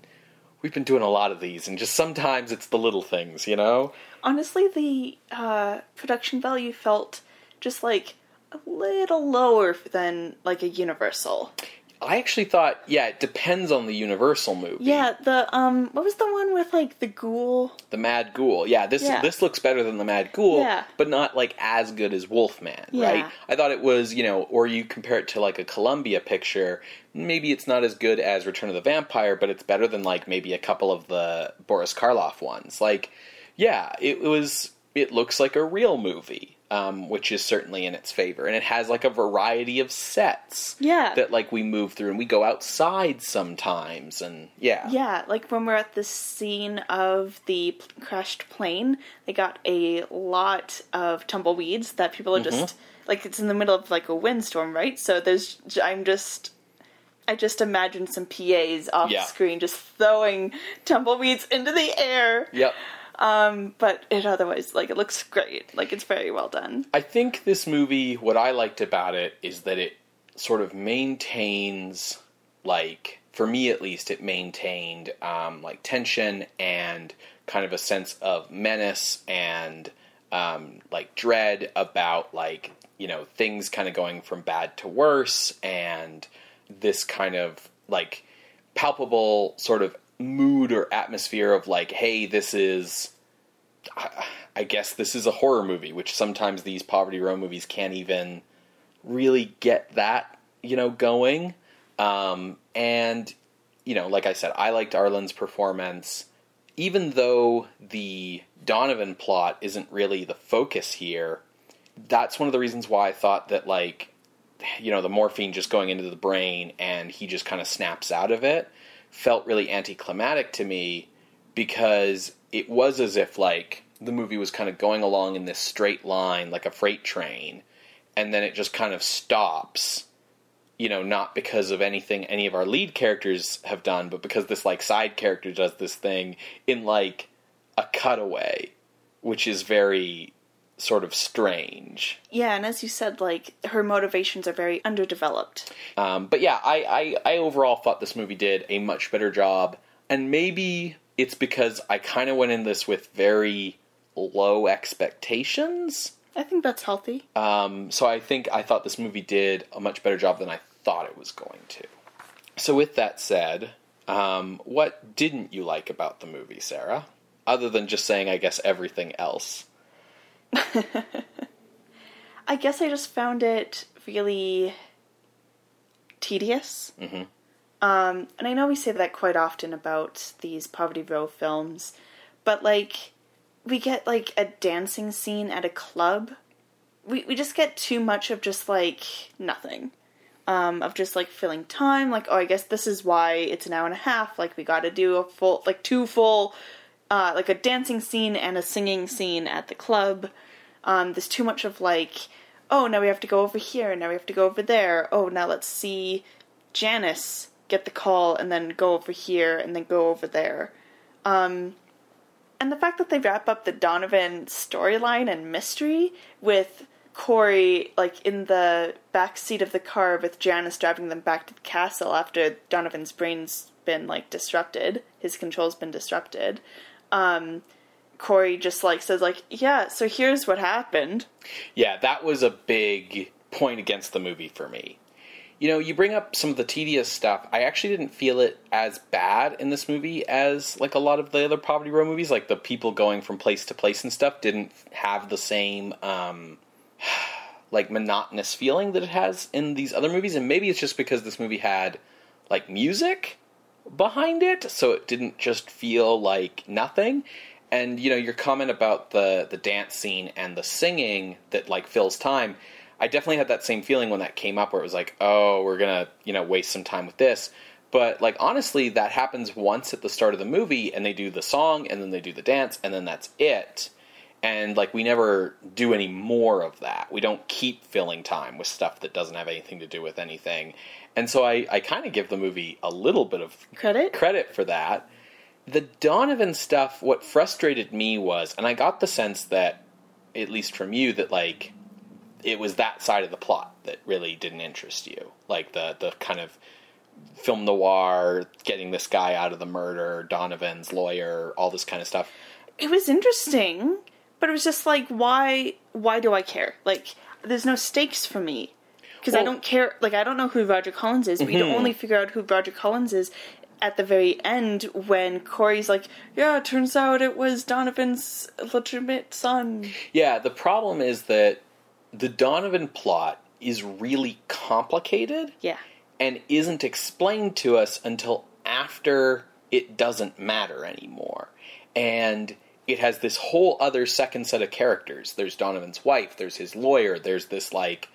we've been doing a lot of these, and just sometimes it's the little things, you know. Honestly, the uh, production value felt just like a little lower than like a Universal. I actually thought, yeah, it depends on the Universal movie. Yeah, the um, what was the one with like the ghoul? The Mad Ghoul. Yeah, this Yeah. this looks better than the Mad Ghoul, Yeah. but not like as good as Wolfman, Yeah. right? I thought it was, you know, or you compare it to like a Columbia picture, maybe it's not as good as Return of the Vampire, but it's better than like maybe a couple of the Boris Karloff ones. Like, yeah, it was it looks like a real movie. Um, which is certainly in its favor, and it has like a variety of sets Yeah. that like we move through, and we go outside sometimes, and yeah, Yeah, like when we're at the scene of the p- crashed plane, they got a lot of tumbleweeds that people are just like it's in the middle of like a windstorm, right? So there's I'm just I just imagine some PAs off Yeah. screen just throwing tumbleweeds into the air. yep. But it otherwise like it looks great. Like it's very well done. I think this movie, what I liked about it is that it sort of maintains, like, for me at least, it maintained, um, like, tension and kind of a sense of menace and, um, like, dread about, like, you know, things kind of going from bad to worse and this kind of, like, palpable sort of mood or atmosphere of, like, hey, this is. I guess this is a horror movie, which sometimes these poverty row movies can't even really get that, you know, going. Um, and, you know, like I said, I liked Arlen's performance. Even though the Donovan plot isn't really the focus here, that's one of the reasons why I thought that, like, you know, the morphine just going into the brain and he just kind of snaps out of it felt really anticlimactic to me because it was as if like the movie was kind of going along in this straight line like a freight train and then it just kind of stops you know not because of anything any of our lead characters have done but because this like side character does this thing in like a cutaway which is very sort of strange Yeah, and as you said, like her motivations are very underdeveloped. Um, but yeah, I, I, I overall thought this movie did a much better job, and maybe it's because I kind of went in this with very low expectations. I think that's healthy. Um, so I think I thought this movie did a much better job than I thought it was going to. So with that said, um, what didn't you like about the movie, Sarah? Other than just saying, I guess, everything else. I guess I just found it really tedious. Mm-hmm. Um, and I know we say that quite often about these Poverty Row films, but like, we get like a dancing scene at a club. We, we just get too much of just like nothing. Um, of just like filling time. Like, oh, I guess this is why it's an hour and a half. Like, we gotta do a full, like, two full, uh, like a dancing scene and a singing scene at the club. Um, there's too much of like, oh, now we have to go over here, and now we have to go over there. Oh, now let's see Janice get the call and then go over here and then go over there. Um, and the fact that they wrap up the Donovan storyline and mystery with Corey like in the back seat of the car with Janice driving them back to the castle after Donovan's brain's been like disrupted, his control's been disrupted. Um, Corey just like says like, yeah, so here's what happened. Yeah, that was a big point against the movie for me. You know, you bring up some of the tedious stuff. I actually didn't feel it as bad in this movie as like a lot of the other Poverty Row movies. Like the people going from place to place and stuff didn't have the same um, like monotonous feeling that it has in these other movies. And maybe it's just because this movie had like music behind it, so it didn't just feel like nothing. And you know, your comment about the the dance scene and the singing that like fills time, I definitely had that same feeling when that came up where it was like, "Oh, we're going to, you know, waste some time with this." But like honestly, that happens once at the start of the movie and they do the song and then they do the dance and then that's it. And like we never do any more of that. We don't keep filling time with stuff that doesn't have anything to do with anything. And so I, I kind of give the movie a little bit of Credit? credit for that. The Donovan stuff, what frustrated me was, and I got the sense that, at least from you, that like it was that side of the plot that really didn't interest you, like the the kind of film noir, getting this guy out of the murder, Donovan's lawyer, all this kind of stuff. It was interesting, but it was just like, why? Why do I care? Like, there's no stakes for me because I don't care. Like, I don't know who Roger Collins is. We hmm. only figure out who Roger Collins is at the very end when Corey's like, "Yeah, it turns out it was Donovan's legitimate son." Yeah, the problem is that the Donovan plot is really complicated. Yeah, and isn't explained to us until after it doesn't matter anymore. And it has this whole other second set of characters. There's Donovan's wife, there's his lawyer, there's this like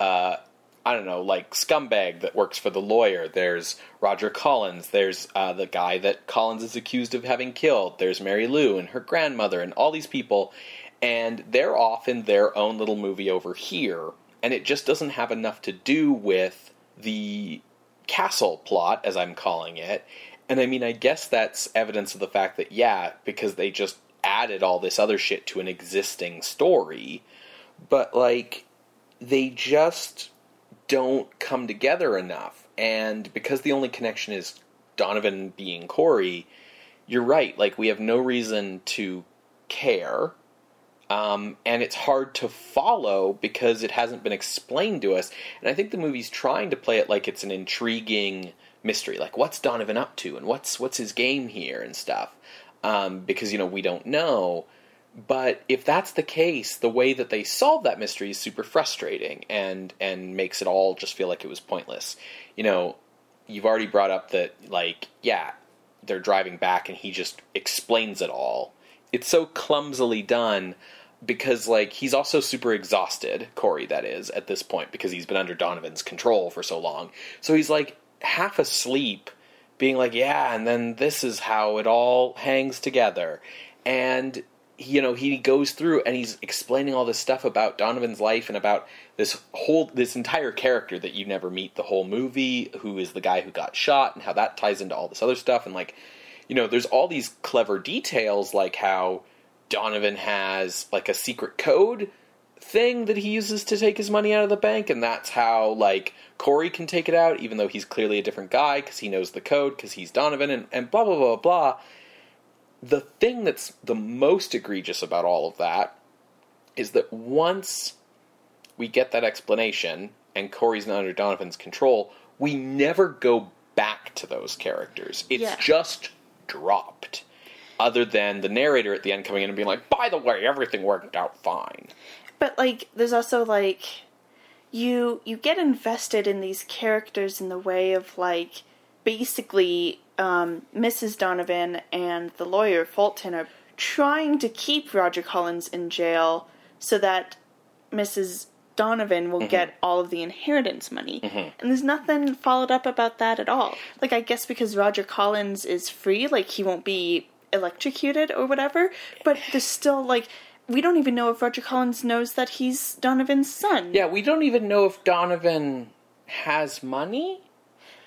uh I don't know, like scumbag that works for the lawyer. There's Roger Collins. There's uh, the guy that Collins is accused of having killed. There's Mary Lou and her grandmother and all these people. And they're off in their own little movie over here. And it just doesn't have enough to do with the castle plot, as I'm calling it. And I mean, I guess that's evidence of the fact that, yeah, because they just added all this other shit to an existing story. But, like, they just don't come together enough. And because the only connection is Donovan being Corey, you're right. Like, we have no reason to care. Um, and it's hard to follow because it hasn't been explained to us. And I think the movie's trying to play it like it's an intriguing mystery, like what's Donovan up to and what's what's his game here and stuff. Um, because you know we don't know. But if that's the case, the way that they solve that mystery is super frustrating and and makes it all just feel like it was pointless. You know, you've already brought up that like yeah, they're driving back and he just explains it all. It's so clumsily done because like he's also super exhausted, Corey that is, at this point because he's been under Donovan's control for so long. So he's like half asleep being like, "Yeah, and then this is how it all hangs together." And you know, he goes through and he's explaining all this stuff about Donovan's life and about this whole this entire character that you never meet the whole movie, who is the guy who got shot and how that ties into all this other stuff and like you know, there's all these clever details like how Donovan has like a secret code thing that he uses to take his money out of the bank, and that's how like Corey can take it out, even though he's clearly a different guy because he knows the code because he's Donovan, and, and blah blah blah blah. The thing that's the most egregious about all of that is that once we get that explanation and Corey's not under Donovan's control, we never go back to those characters. It's Yeah. just dropped. Other than the narrator at the end coming in and being like, by the way, everything worked out fine. but like, there's also like, you you get invested in these characters in the way of like, basically, um, Mrs. Donovan and the lawyer Fulton are trying to keep Roger Collins in jail so that Mrs. Donovan will get all of the inheritance money. And there's nothing followed up about that at all. Like, I guess because Roger Collins is free, like, he won't be electrocuted or whatever, but there's still, like, we don't even know if Roger Collins knows that he's Donovan's son. Yeah, we don't even know if Donovan has money.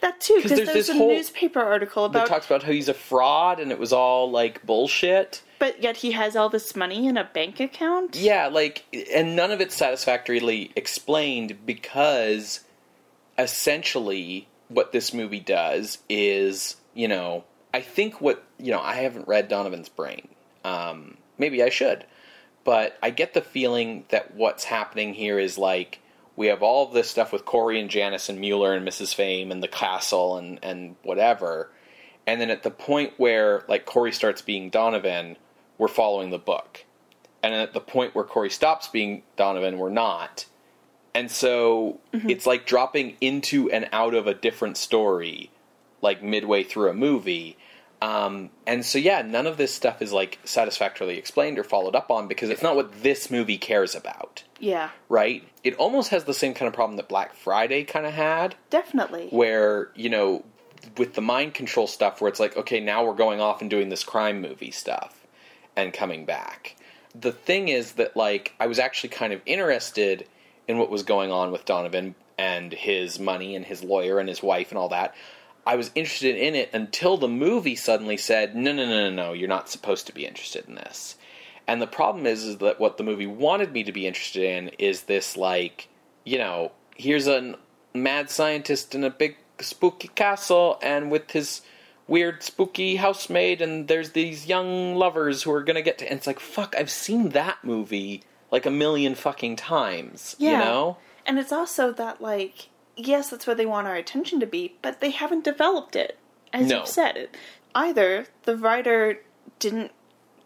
That too 'Cause because there's there's, this a whole- newspaper article about That talks about how he's a fraud and it was all like bullshit. but yet he has all this money in a bank account. Yeah, like, and none of it's satisfactorily explained because essentially what this movie does is, you know, I think what, you know, I haven't read Donovan's Brain. Um, maybe I should. But I get the feeling that what's happening here is like, we have all of this stuff with Corey and Janice and Mueller and Mrs. Fame and the castle and, and whatever. And then at the point where like Corey starts being Donovan, we're following the book. And then at the point where Corey stops being Donovan, we're not. And so it's like dropping into and out of a different story, like midway through a movie. Um, and so, yeah, none of this stuff is like satisfactorily explained or followed up on because it's not what this movie cares about, Yeah, right? It almost has the same kind of problem that Black Friday kind of had, definitely. where, you know, with the mind control stuff, where it's like, okay, now we're going off and doing this crime movie stuff and coming back. the thing is that like I was actually kind of interested in what was going on with Donovan and his money and his lawyer and his wife and all that. I was interested in it until the movie suddenly said, "No, no, no, no, no, you're not supposed to be interested in this." And the problem is, is that what the movie wanted me to be interested in is this, like, you know, here's a mad scientist in a big spooky castle, and with his weird spooky housemaid, and there's these young lovers who are gonna get to. And it's like, fuck, I've seen that movie like a million fucking times. You know? And it's also that, like, yes, that's where they want our attention to be, but they haven't developed it, as No. you've said. Either the writer didn't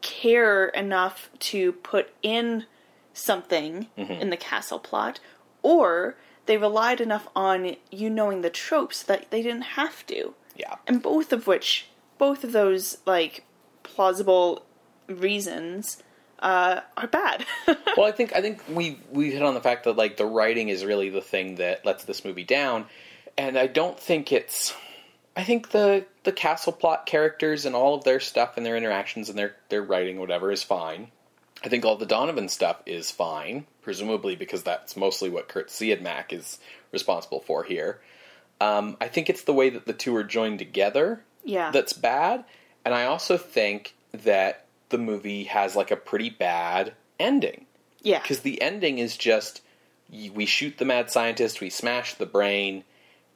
care enough to put in something Mm-hmm. in the castle plot, or they relied enough on you knowing the tropes that they didn't have to. Yeah. And both of which, both of those, like, plausible reasons uh, are bad. well, I think I think we we hit on the fact that like the writing is really the thing that lets this movie down, and I don't think it's. I think the the castle plot characters and all of their stuff and their interactions and their their writing whatever is fine. I think all the Donovan stuff is fine, presumably because that's mostly what Curt Siodmak is responsible for here. Um, I think it's the way that the two are joined together yeah. that's bad. And I also think that the movie has like a pretty bad ending yeah. because the ending is just we shoot the mad scientist, we smash the brain,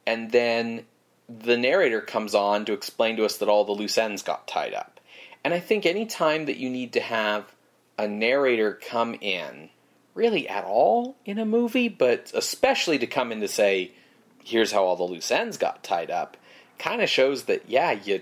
and then the narrator comes on to explain to us that all the loose ends got tied up. And I think any time that you need to have a narrator come in, really at all in a movie, but especially to come in to say, here's how all the loose ends got tied up, kind of shows that, yeah, you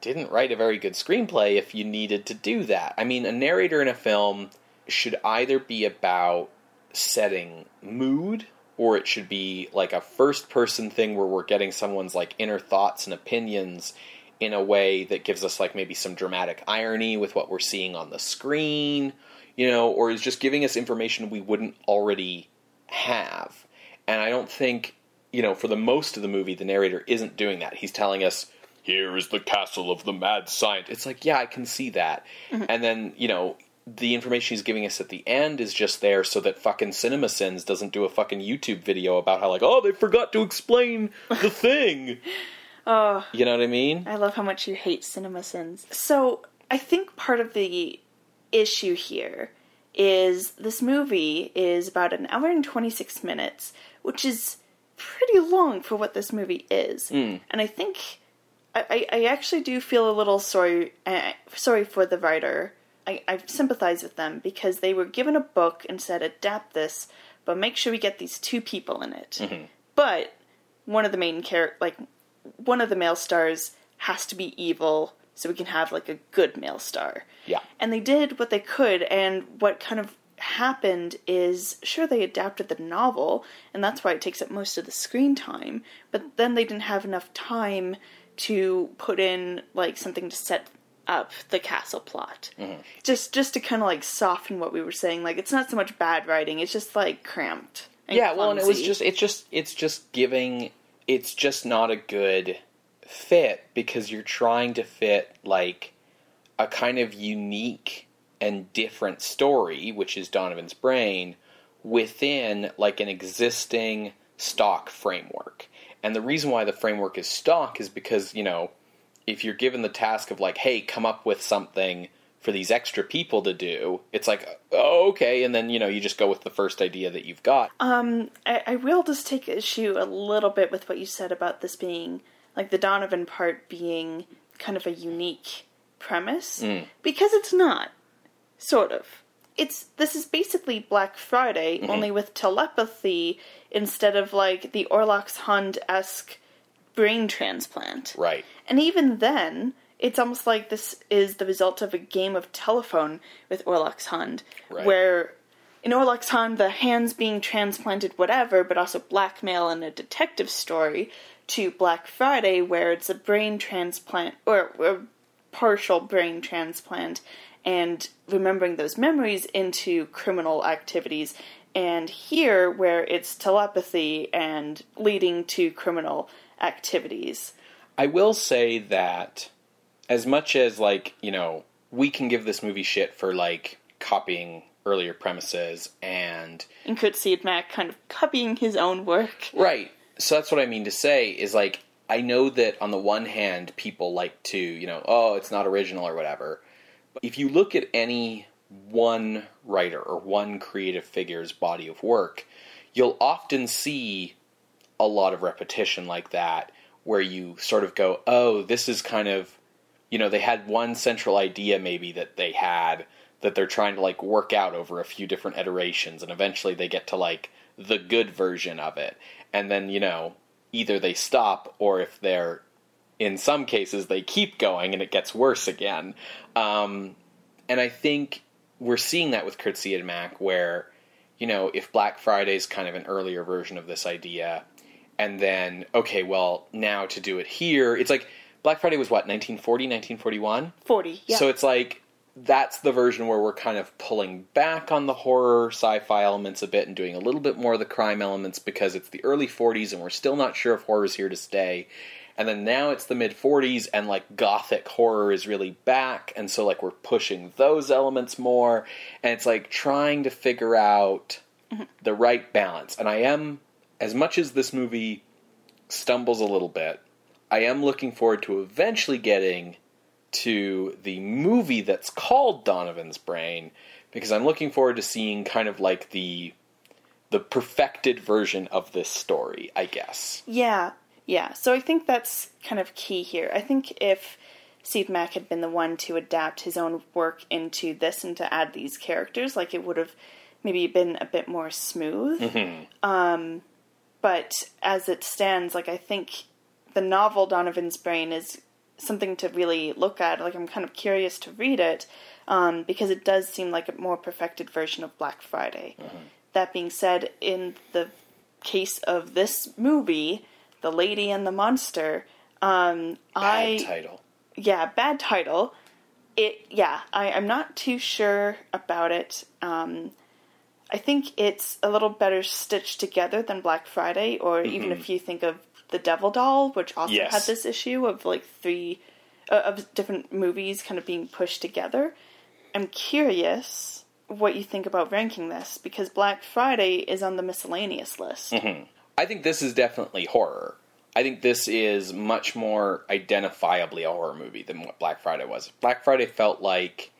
didn't write a very good screenplay if you needed to do that. I mean, a narrator in a film should either be about setting mood or it should be like a first person thing where we're getting someone's like inner thoughts and opinions in a way that gives us like maybe some dramatic irony with what we're seeing on the screen, you know, or is just giving us information we wouldn't already have. And I don't think, you know, for the most of the movie the narrator isn't doing that. He's telling us here is the castle of the mad scientist. It's like, yeah, I can see that. Mm-hmm. And then, you know, the information he's giving us at the end is just there so that fucking CinemaSins doesn't do a fucking YouTube video about how like, oh, they forgot to explain the thing. Oh, You know what I mean? I love how much you hate CinemaSins. So I think part of the issue here is this movie is about an hour and 26 minutes, which is pretty long for what this movie is. And I think I, I I actually do feel a little sorry uh, sorry for the writer. I, I sympathize with them because they were given a book and said adapt this, but make sure we get these two people in it. Mm-hmm. But one of the main character, like one of the male stars, has to be evil, so we can have like a good male star. Yeah. And they did what they could, and what kind of happened is sure they adapted the novel, and that's why it takes up most of the screen time, but then they didn't have enough time to put in like something to set up the castle plot. Mm-hmm. Just just to kind of like soften what we were saying, like it's not so much bad writing, it's just like cramped. and yeah, well, and it was just it's just it's just giving it's just not a good fit because you're trying to fit like a kind of unique and different story, which is Donovan's brain, within like an existing stock framework. And the reason why the framework is stock is because, you know, if you're given the task of like, hey, come up with something for these extra people to do, it's like, oh, okay, and then you know you just go with the first idea that you've got. Um, I, I will just take issue a little bit with what you said about this being like the Donovan part being kind of a unique premise because it's not. Sort of. It's this is basically Black Friday only with telepathy instead of like the Orlac's Hund esque brain transplant. Right. And even then, it's almost like this is the result of a game of telephone with Orlac's Hund, Right. where in Orlac's Hund, the hands being transplanted, whatever, but also blackmail and a detective story, to Black Friday, where it's a brain transplant, or a partial brain transplant, and remembering those memories into criminal activities. And here, where it's telepathy and leading to criminal activities. I will say that as much as like, you know, we can give this movie shit for like copying earlier premises and And could see it Mac kind of copying his own work. Right. So that's what I mean to say is like I know that on the one hand people like to, you know, oh, it's not original or whatever. But if you look at any one writer or one creative figure's body of work, you'll often see a lot of repetition like that where you sort of go, "Oh, this is kind of you know, they had one central idea maybe that they had that they're trying to like work out over a few different iterations and eventually they get to like the good version of it. And then you know either they stop or if they're in some cases they keep going and it gets worse again. Um, and i think we're seeing that with Curt Siodmak where you know if black friday's kind of an earlier version of this idea and then okay well now to do it here it's like black friday was what 1940 1941 40, yeah. so it's like that's the version where we're kind of pulling back on the horror sci-fi elements a bit and doing a little bit more of the crime elements because it's the early 40s and we're still not sure if horror is here to stay. And then now it's the mid 40s and like gothic horror is really back and so like we're pushing those elements more and it's like trying to figure out mm-hmm. the right balance. And I am as much as this movie stumbles a little bit, I am looking forward to eventually getting to the movie that's called Donovan's Brain because I'm looking forward to seeing kind of like the the perfected version of this story, I guess. Yeah, yeah. So I think that's kind of key here. I think if Siodmak had been the one to adapt his own work into this and to add these characters, like it would have maybe been a bit more smooth. Hmm. Um, but as it stands, like I think the novel Donovan's Brain is something to really look at. Like I'm kind of curious to read it um, because it does seem like a more perfected version of Black Friday. That being said, in the case of this movie, The Lady and the Monster, um, Bad I title. yeah, bad title. It yeah, I, I'm not too sure about it. Um, I think it's a little better stitched together than Black Friday, or even if you think of the Devil Doll, which also Yes. had this issue of like three uh, of different movies kind of being pushed together. I'm curious what you think about ranking this because Black Friday is on the miscellaneous list. I think this is definitely horror. I think this is much more identifiably a horror movie than what Black Friday was. Black Friday felt like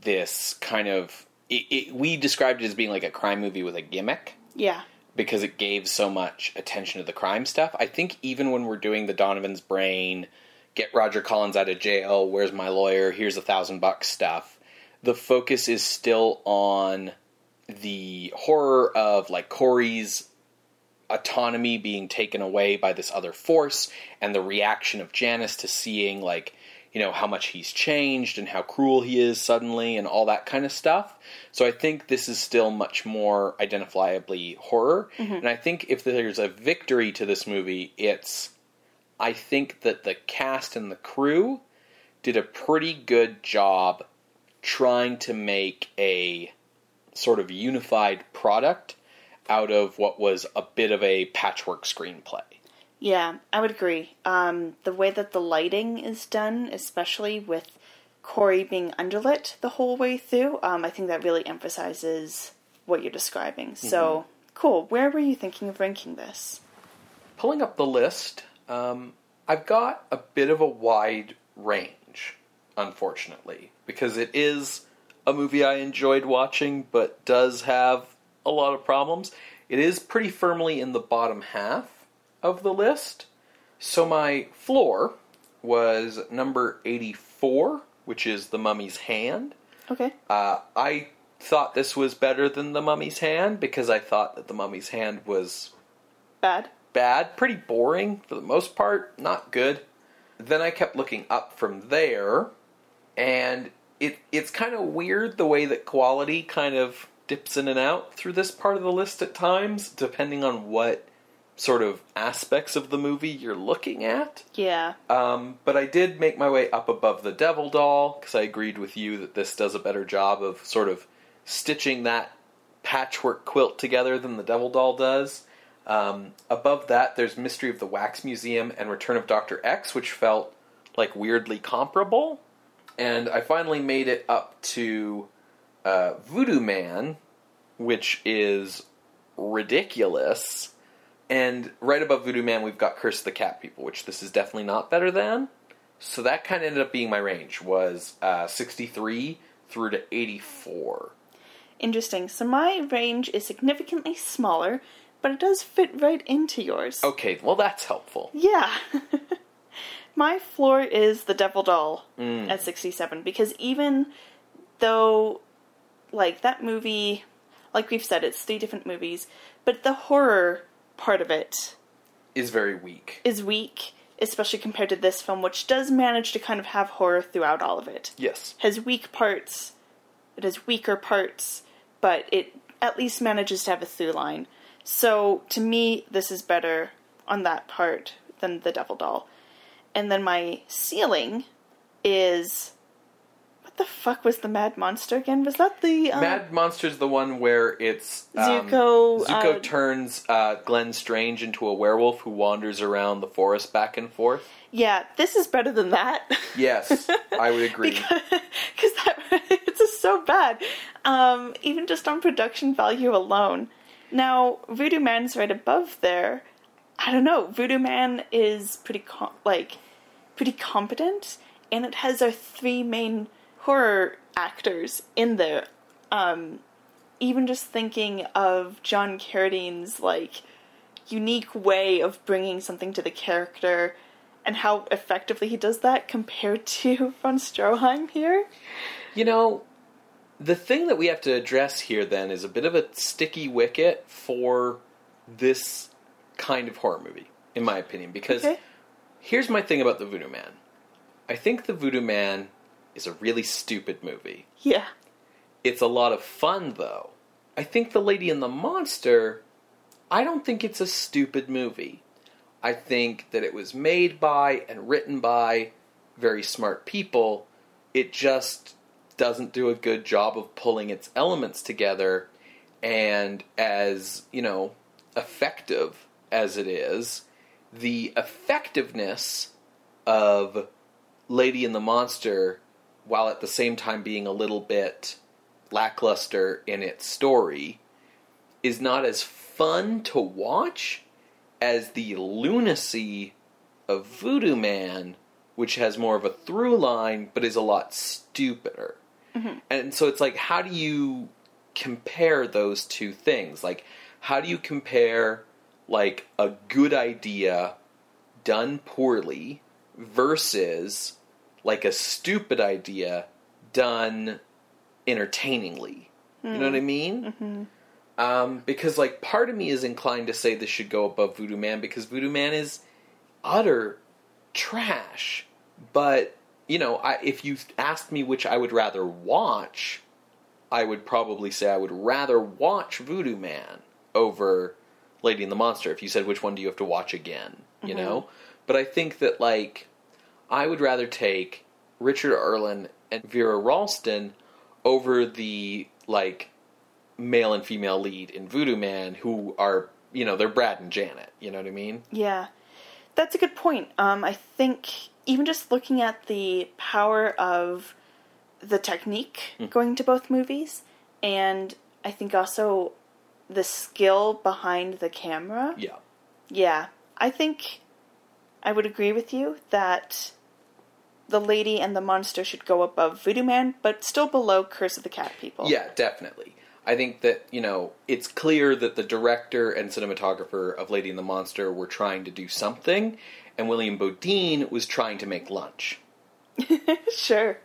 this kind of. It, it, we described it as being like a crime movie with a gimmick Yeah, because it gave so much attention to the crime stuff. I think even when we're doing the Donovan's Brain, get Roger Collins out of jail, where's my lawyer, here's a thousand bucks stuff, the focus is still on the horror of like Cory's autonomy being taken away by this other force and the reaction of Janice to seeing like you know how much he's changed and how cruel he is suddenly and all that kind of stuff. So I think this is still much more identifiably horror mm-hmm. and I think if there's a victory to this movie it's I think that the cast and the crew did a pretty good job trying to make a sort of unified product out of what was a bit of a patchwork screenplay. Yeah, I would agree. Um, the way that the lighting is done, especially with Cory being underlit the whole way through, um, I think that really emphasizes what you're describing. So cool. Where were you thinking of ranking this? Pulling up the list, um, I've got a bit of a wide range, unfortunately, because it is a movie I enjoyed watching, but does have a lot of problems. It is pretty firmly in the bottom half of the list. So my floor was number 84, which is The Mummy's Hand. Okay. Uh, I thought this was better than The Mummy's Hand because I thought that The Mummy's Hand was Bad. bad, pretty boring for the most part, not good. Then I kept looking up from there, and it it's kind of weird the way that quality kind of dips in and out through this part of the list at times, depending on what sort of aspects of the movie you're looking at. Yeah. Um, but I did make my way up above the Devil Doll because I agreed with you that this does a better job of sort of stitching that patchwork quilt together than the Devil Doll does. Um, above that, there's Mystery of the Wax Museum and Return of Dr. X, which felt like weirdly comparable. And I finally made it up to uh, Voodoo Man, which is ridiculous. And right above Voodoo Man, we've got Curse of the Cat People, which this is definitely not better than. So that kind of ended up being my range, was uh, 63 through to 84. Interesting. So my range is significantly smaller, but it does fit right into yours. Okay, well, that's helpful. Yeah. my floor is the Devil Doll at 67 because even though, like, that movie, like we've said, it's three different movies, but the horror part of it Is very weak. is weak, especially compared to this film, which does manage to kind of have horror throughout all of it. Yes. Has weak parts, it has weaker parts, but it at least manages to have a through line. So to me, this is better on that part than the Devil Doll. And then my ceiling is. What the fuck was the Mad Monster again? Was that the. Um, Mad Monster's the one where it's um, Zucco, Zucco uh, turns uh, Glenn Strange into a werewolf who wanders around the forest back and forth. Yeah, this is better than that. Yes, I would agree. because that it's just so bad. Um, even just on production value alone. Now, Voodoo Man's right above there. I don't know. Voodoo Man is pretty com- like pretty competent, and it has our three main horror actors in there. Um, even just thinking of John Carradine's like unique way of bringing something to the character and how effectively he does that compared to von Stroheim here. You know, the thing that we have to address here then is a bit of a sticky wicket for this kind of horror movie, in my opinion. Because Okay. here's my thing about the Voodoo Man. I think the Voodoo Man is a really stupid movie. Yeah. It's a lot of fun, though. I think The Lady and the Monster, I don't think it's a stupid movie. I think that it was made by and written by very smart people. It just doesn't do a good job of pulling its elements together. And as, you know, effective as it is, the effectiveness of Lady and the Monster, while at the same time being a little bit lackluster in its story, is not as fun to watch as the lunacy of Voodoo Man, which has more of a through line but is a lot stupider. Mm-hmm. And so it's like, how do you compare those two things? Like, how do you compare, like, a good idea done poorly versus, like, a stupid idea done entertainingly? You know what I hmm. mean? Mm-hmm. Um, because, like, part of me is inclined to say this should go above Voodoo Man because Voodoo Man is utter trash. But, you know, I, if you asked me which I would rather watch, I would probably say I would rather watch Voodoo Man over Lady and the Monster. If you said which one do you have to watch again, you mm-hmm. know? But I think that, like, I would rather take Richard Arlen and Vera Ralston over the, like, male and female lead in Voodoo Man who are, you know, they're Brad and Janet. You know what I mean? Yeah. That's a good point. Um, I think even just looking at the power of the technique going to both movies, and I think also the skill behind the camera. Yeah. Yeah, I think I would agree with you that the lady and the monster should go above Voodoo Man, but still below Curse of the Cat People. Yeah, definitely. I think that, you know, it's clear that the director and cinematographer of Lady and the Monster were trying to do something, and William Beaudine was trying to make lunch. sure.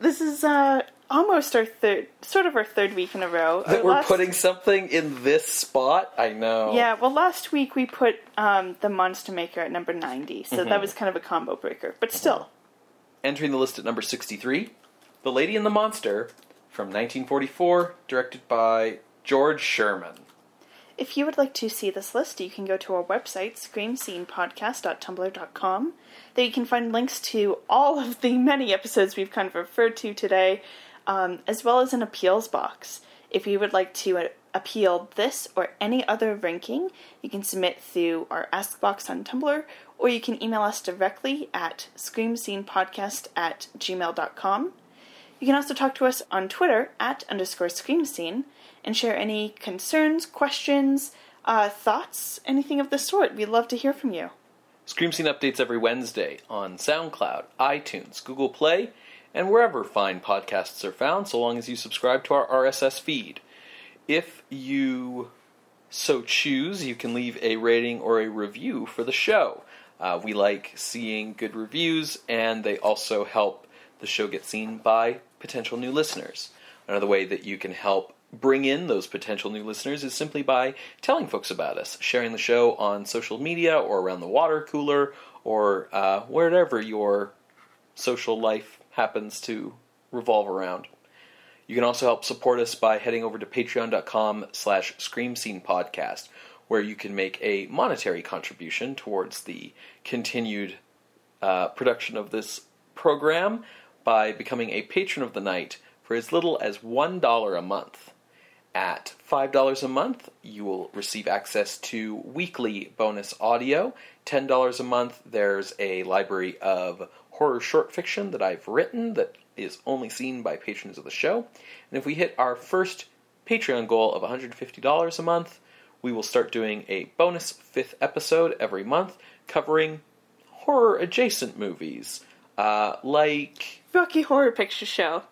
This is uh, almost our third, sort of our third week in a row. That Our we're last- putting something in this spot? I know. Yeah, well, last week we put um, the Monster Maker at number 90, so Mm-hmm. that was kind of a combo breaker. But still, Entering the list at number 63, The Lady and the Monster from 1944, directed by George Sherman. if you would like to see this list, you can go to our website, screamscenepodcast.tumblr.com. There you can find links to all of the many episodes we've kind of referred to today, um, as well as an appeals box. If you would like to uh, appeal this or any other ranking, you can submit through our Ask box on Tumblr, or you can email us directly at screamscenepodcast at gmail.com. You can also talk to us on Twitter at underscore screamscene and share any concerns, questions, uh, thoughts, anything of the sort. We'd love to hear from you. Scream Scene updates every Wednesday on SoundCloud, iTunes, Google Play, and wherever fine podcasts are found, so long as you subscribe to our RSS feed. If you so choose, you can leave a rating or a review for the show. Uh, we like seeing good reviews, and they also help the show get seen by potential new listeners. Another way that you can help bring in those potential new listeners is simply by telling folks about us, sharing the show on social media or around the water cooler or uh, wherever your social life happens to revolve around. You can also help support us by heading over to patreon.com slash scream scene podcast, where you can make a monetary contribution towards the continued uh, production of this program by becoming a patron of the night for as little as $1 a month. At $5 a month, you will receive access to weekly bonus audio. $10 a month, there's a library of horror short fiction that I've written that is only seen by patrons of the show. And if we hit our first Patreon goal of $150 a month, we will start doing a bonus fifth episode every month covering horror adjacent movies. Uh, like. Rocky Horror Picture Show.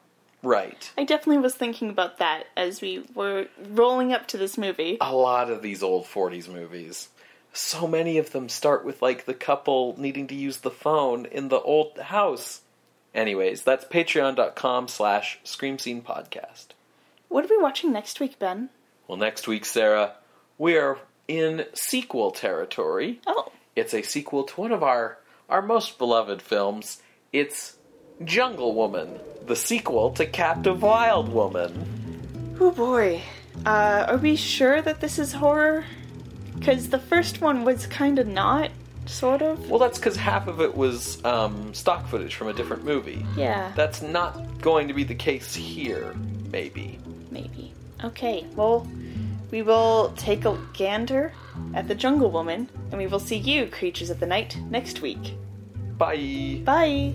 Right. I definitely was thinking about that as we were rolling up to this movie. A lot of these old 40s movies. So many of them start with, like, the couple needing to use the phone in the old house. Anyways, that's patreon.com slash scream scene podcast. What are we watching next week, Ben? Well, next week, Sarah, we are in sequel territory. Oh. It's a sequel to one of our, our most beloved films. It's Jungle Woman, the sequel to Captive Wild Woman. Oh boy. Uh, are we sure that this is horror? Because the first one was kind of not, sort of. Well, that's because half of it was um, stock footage from a different movie. Yeah. That's not going to be the case here, maybe. Maybe. Okay, well, we will take a gander at the Jungle Woman, and we will see you, creatures of the night, next week. Bye. Bye.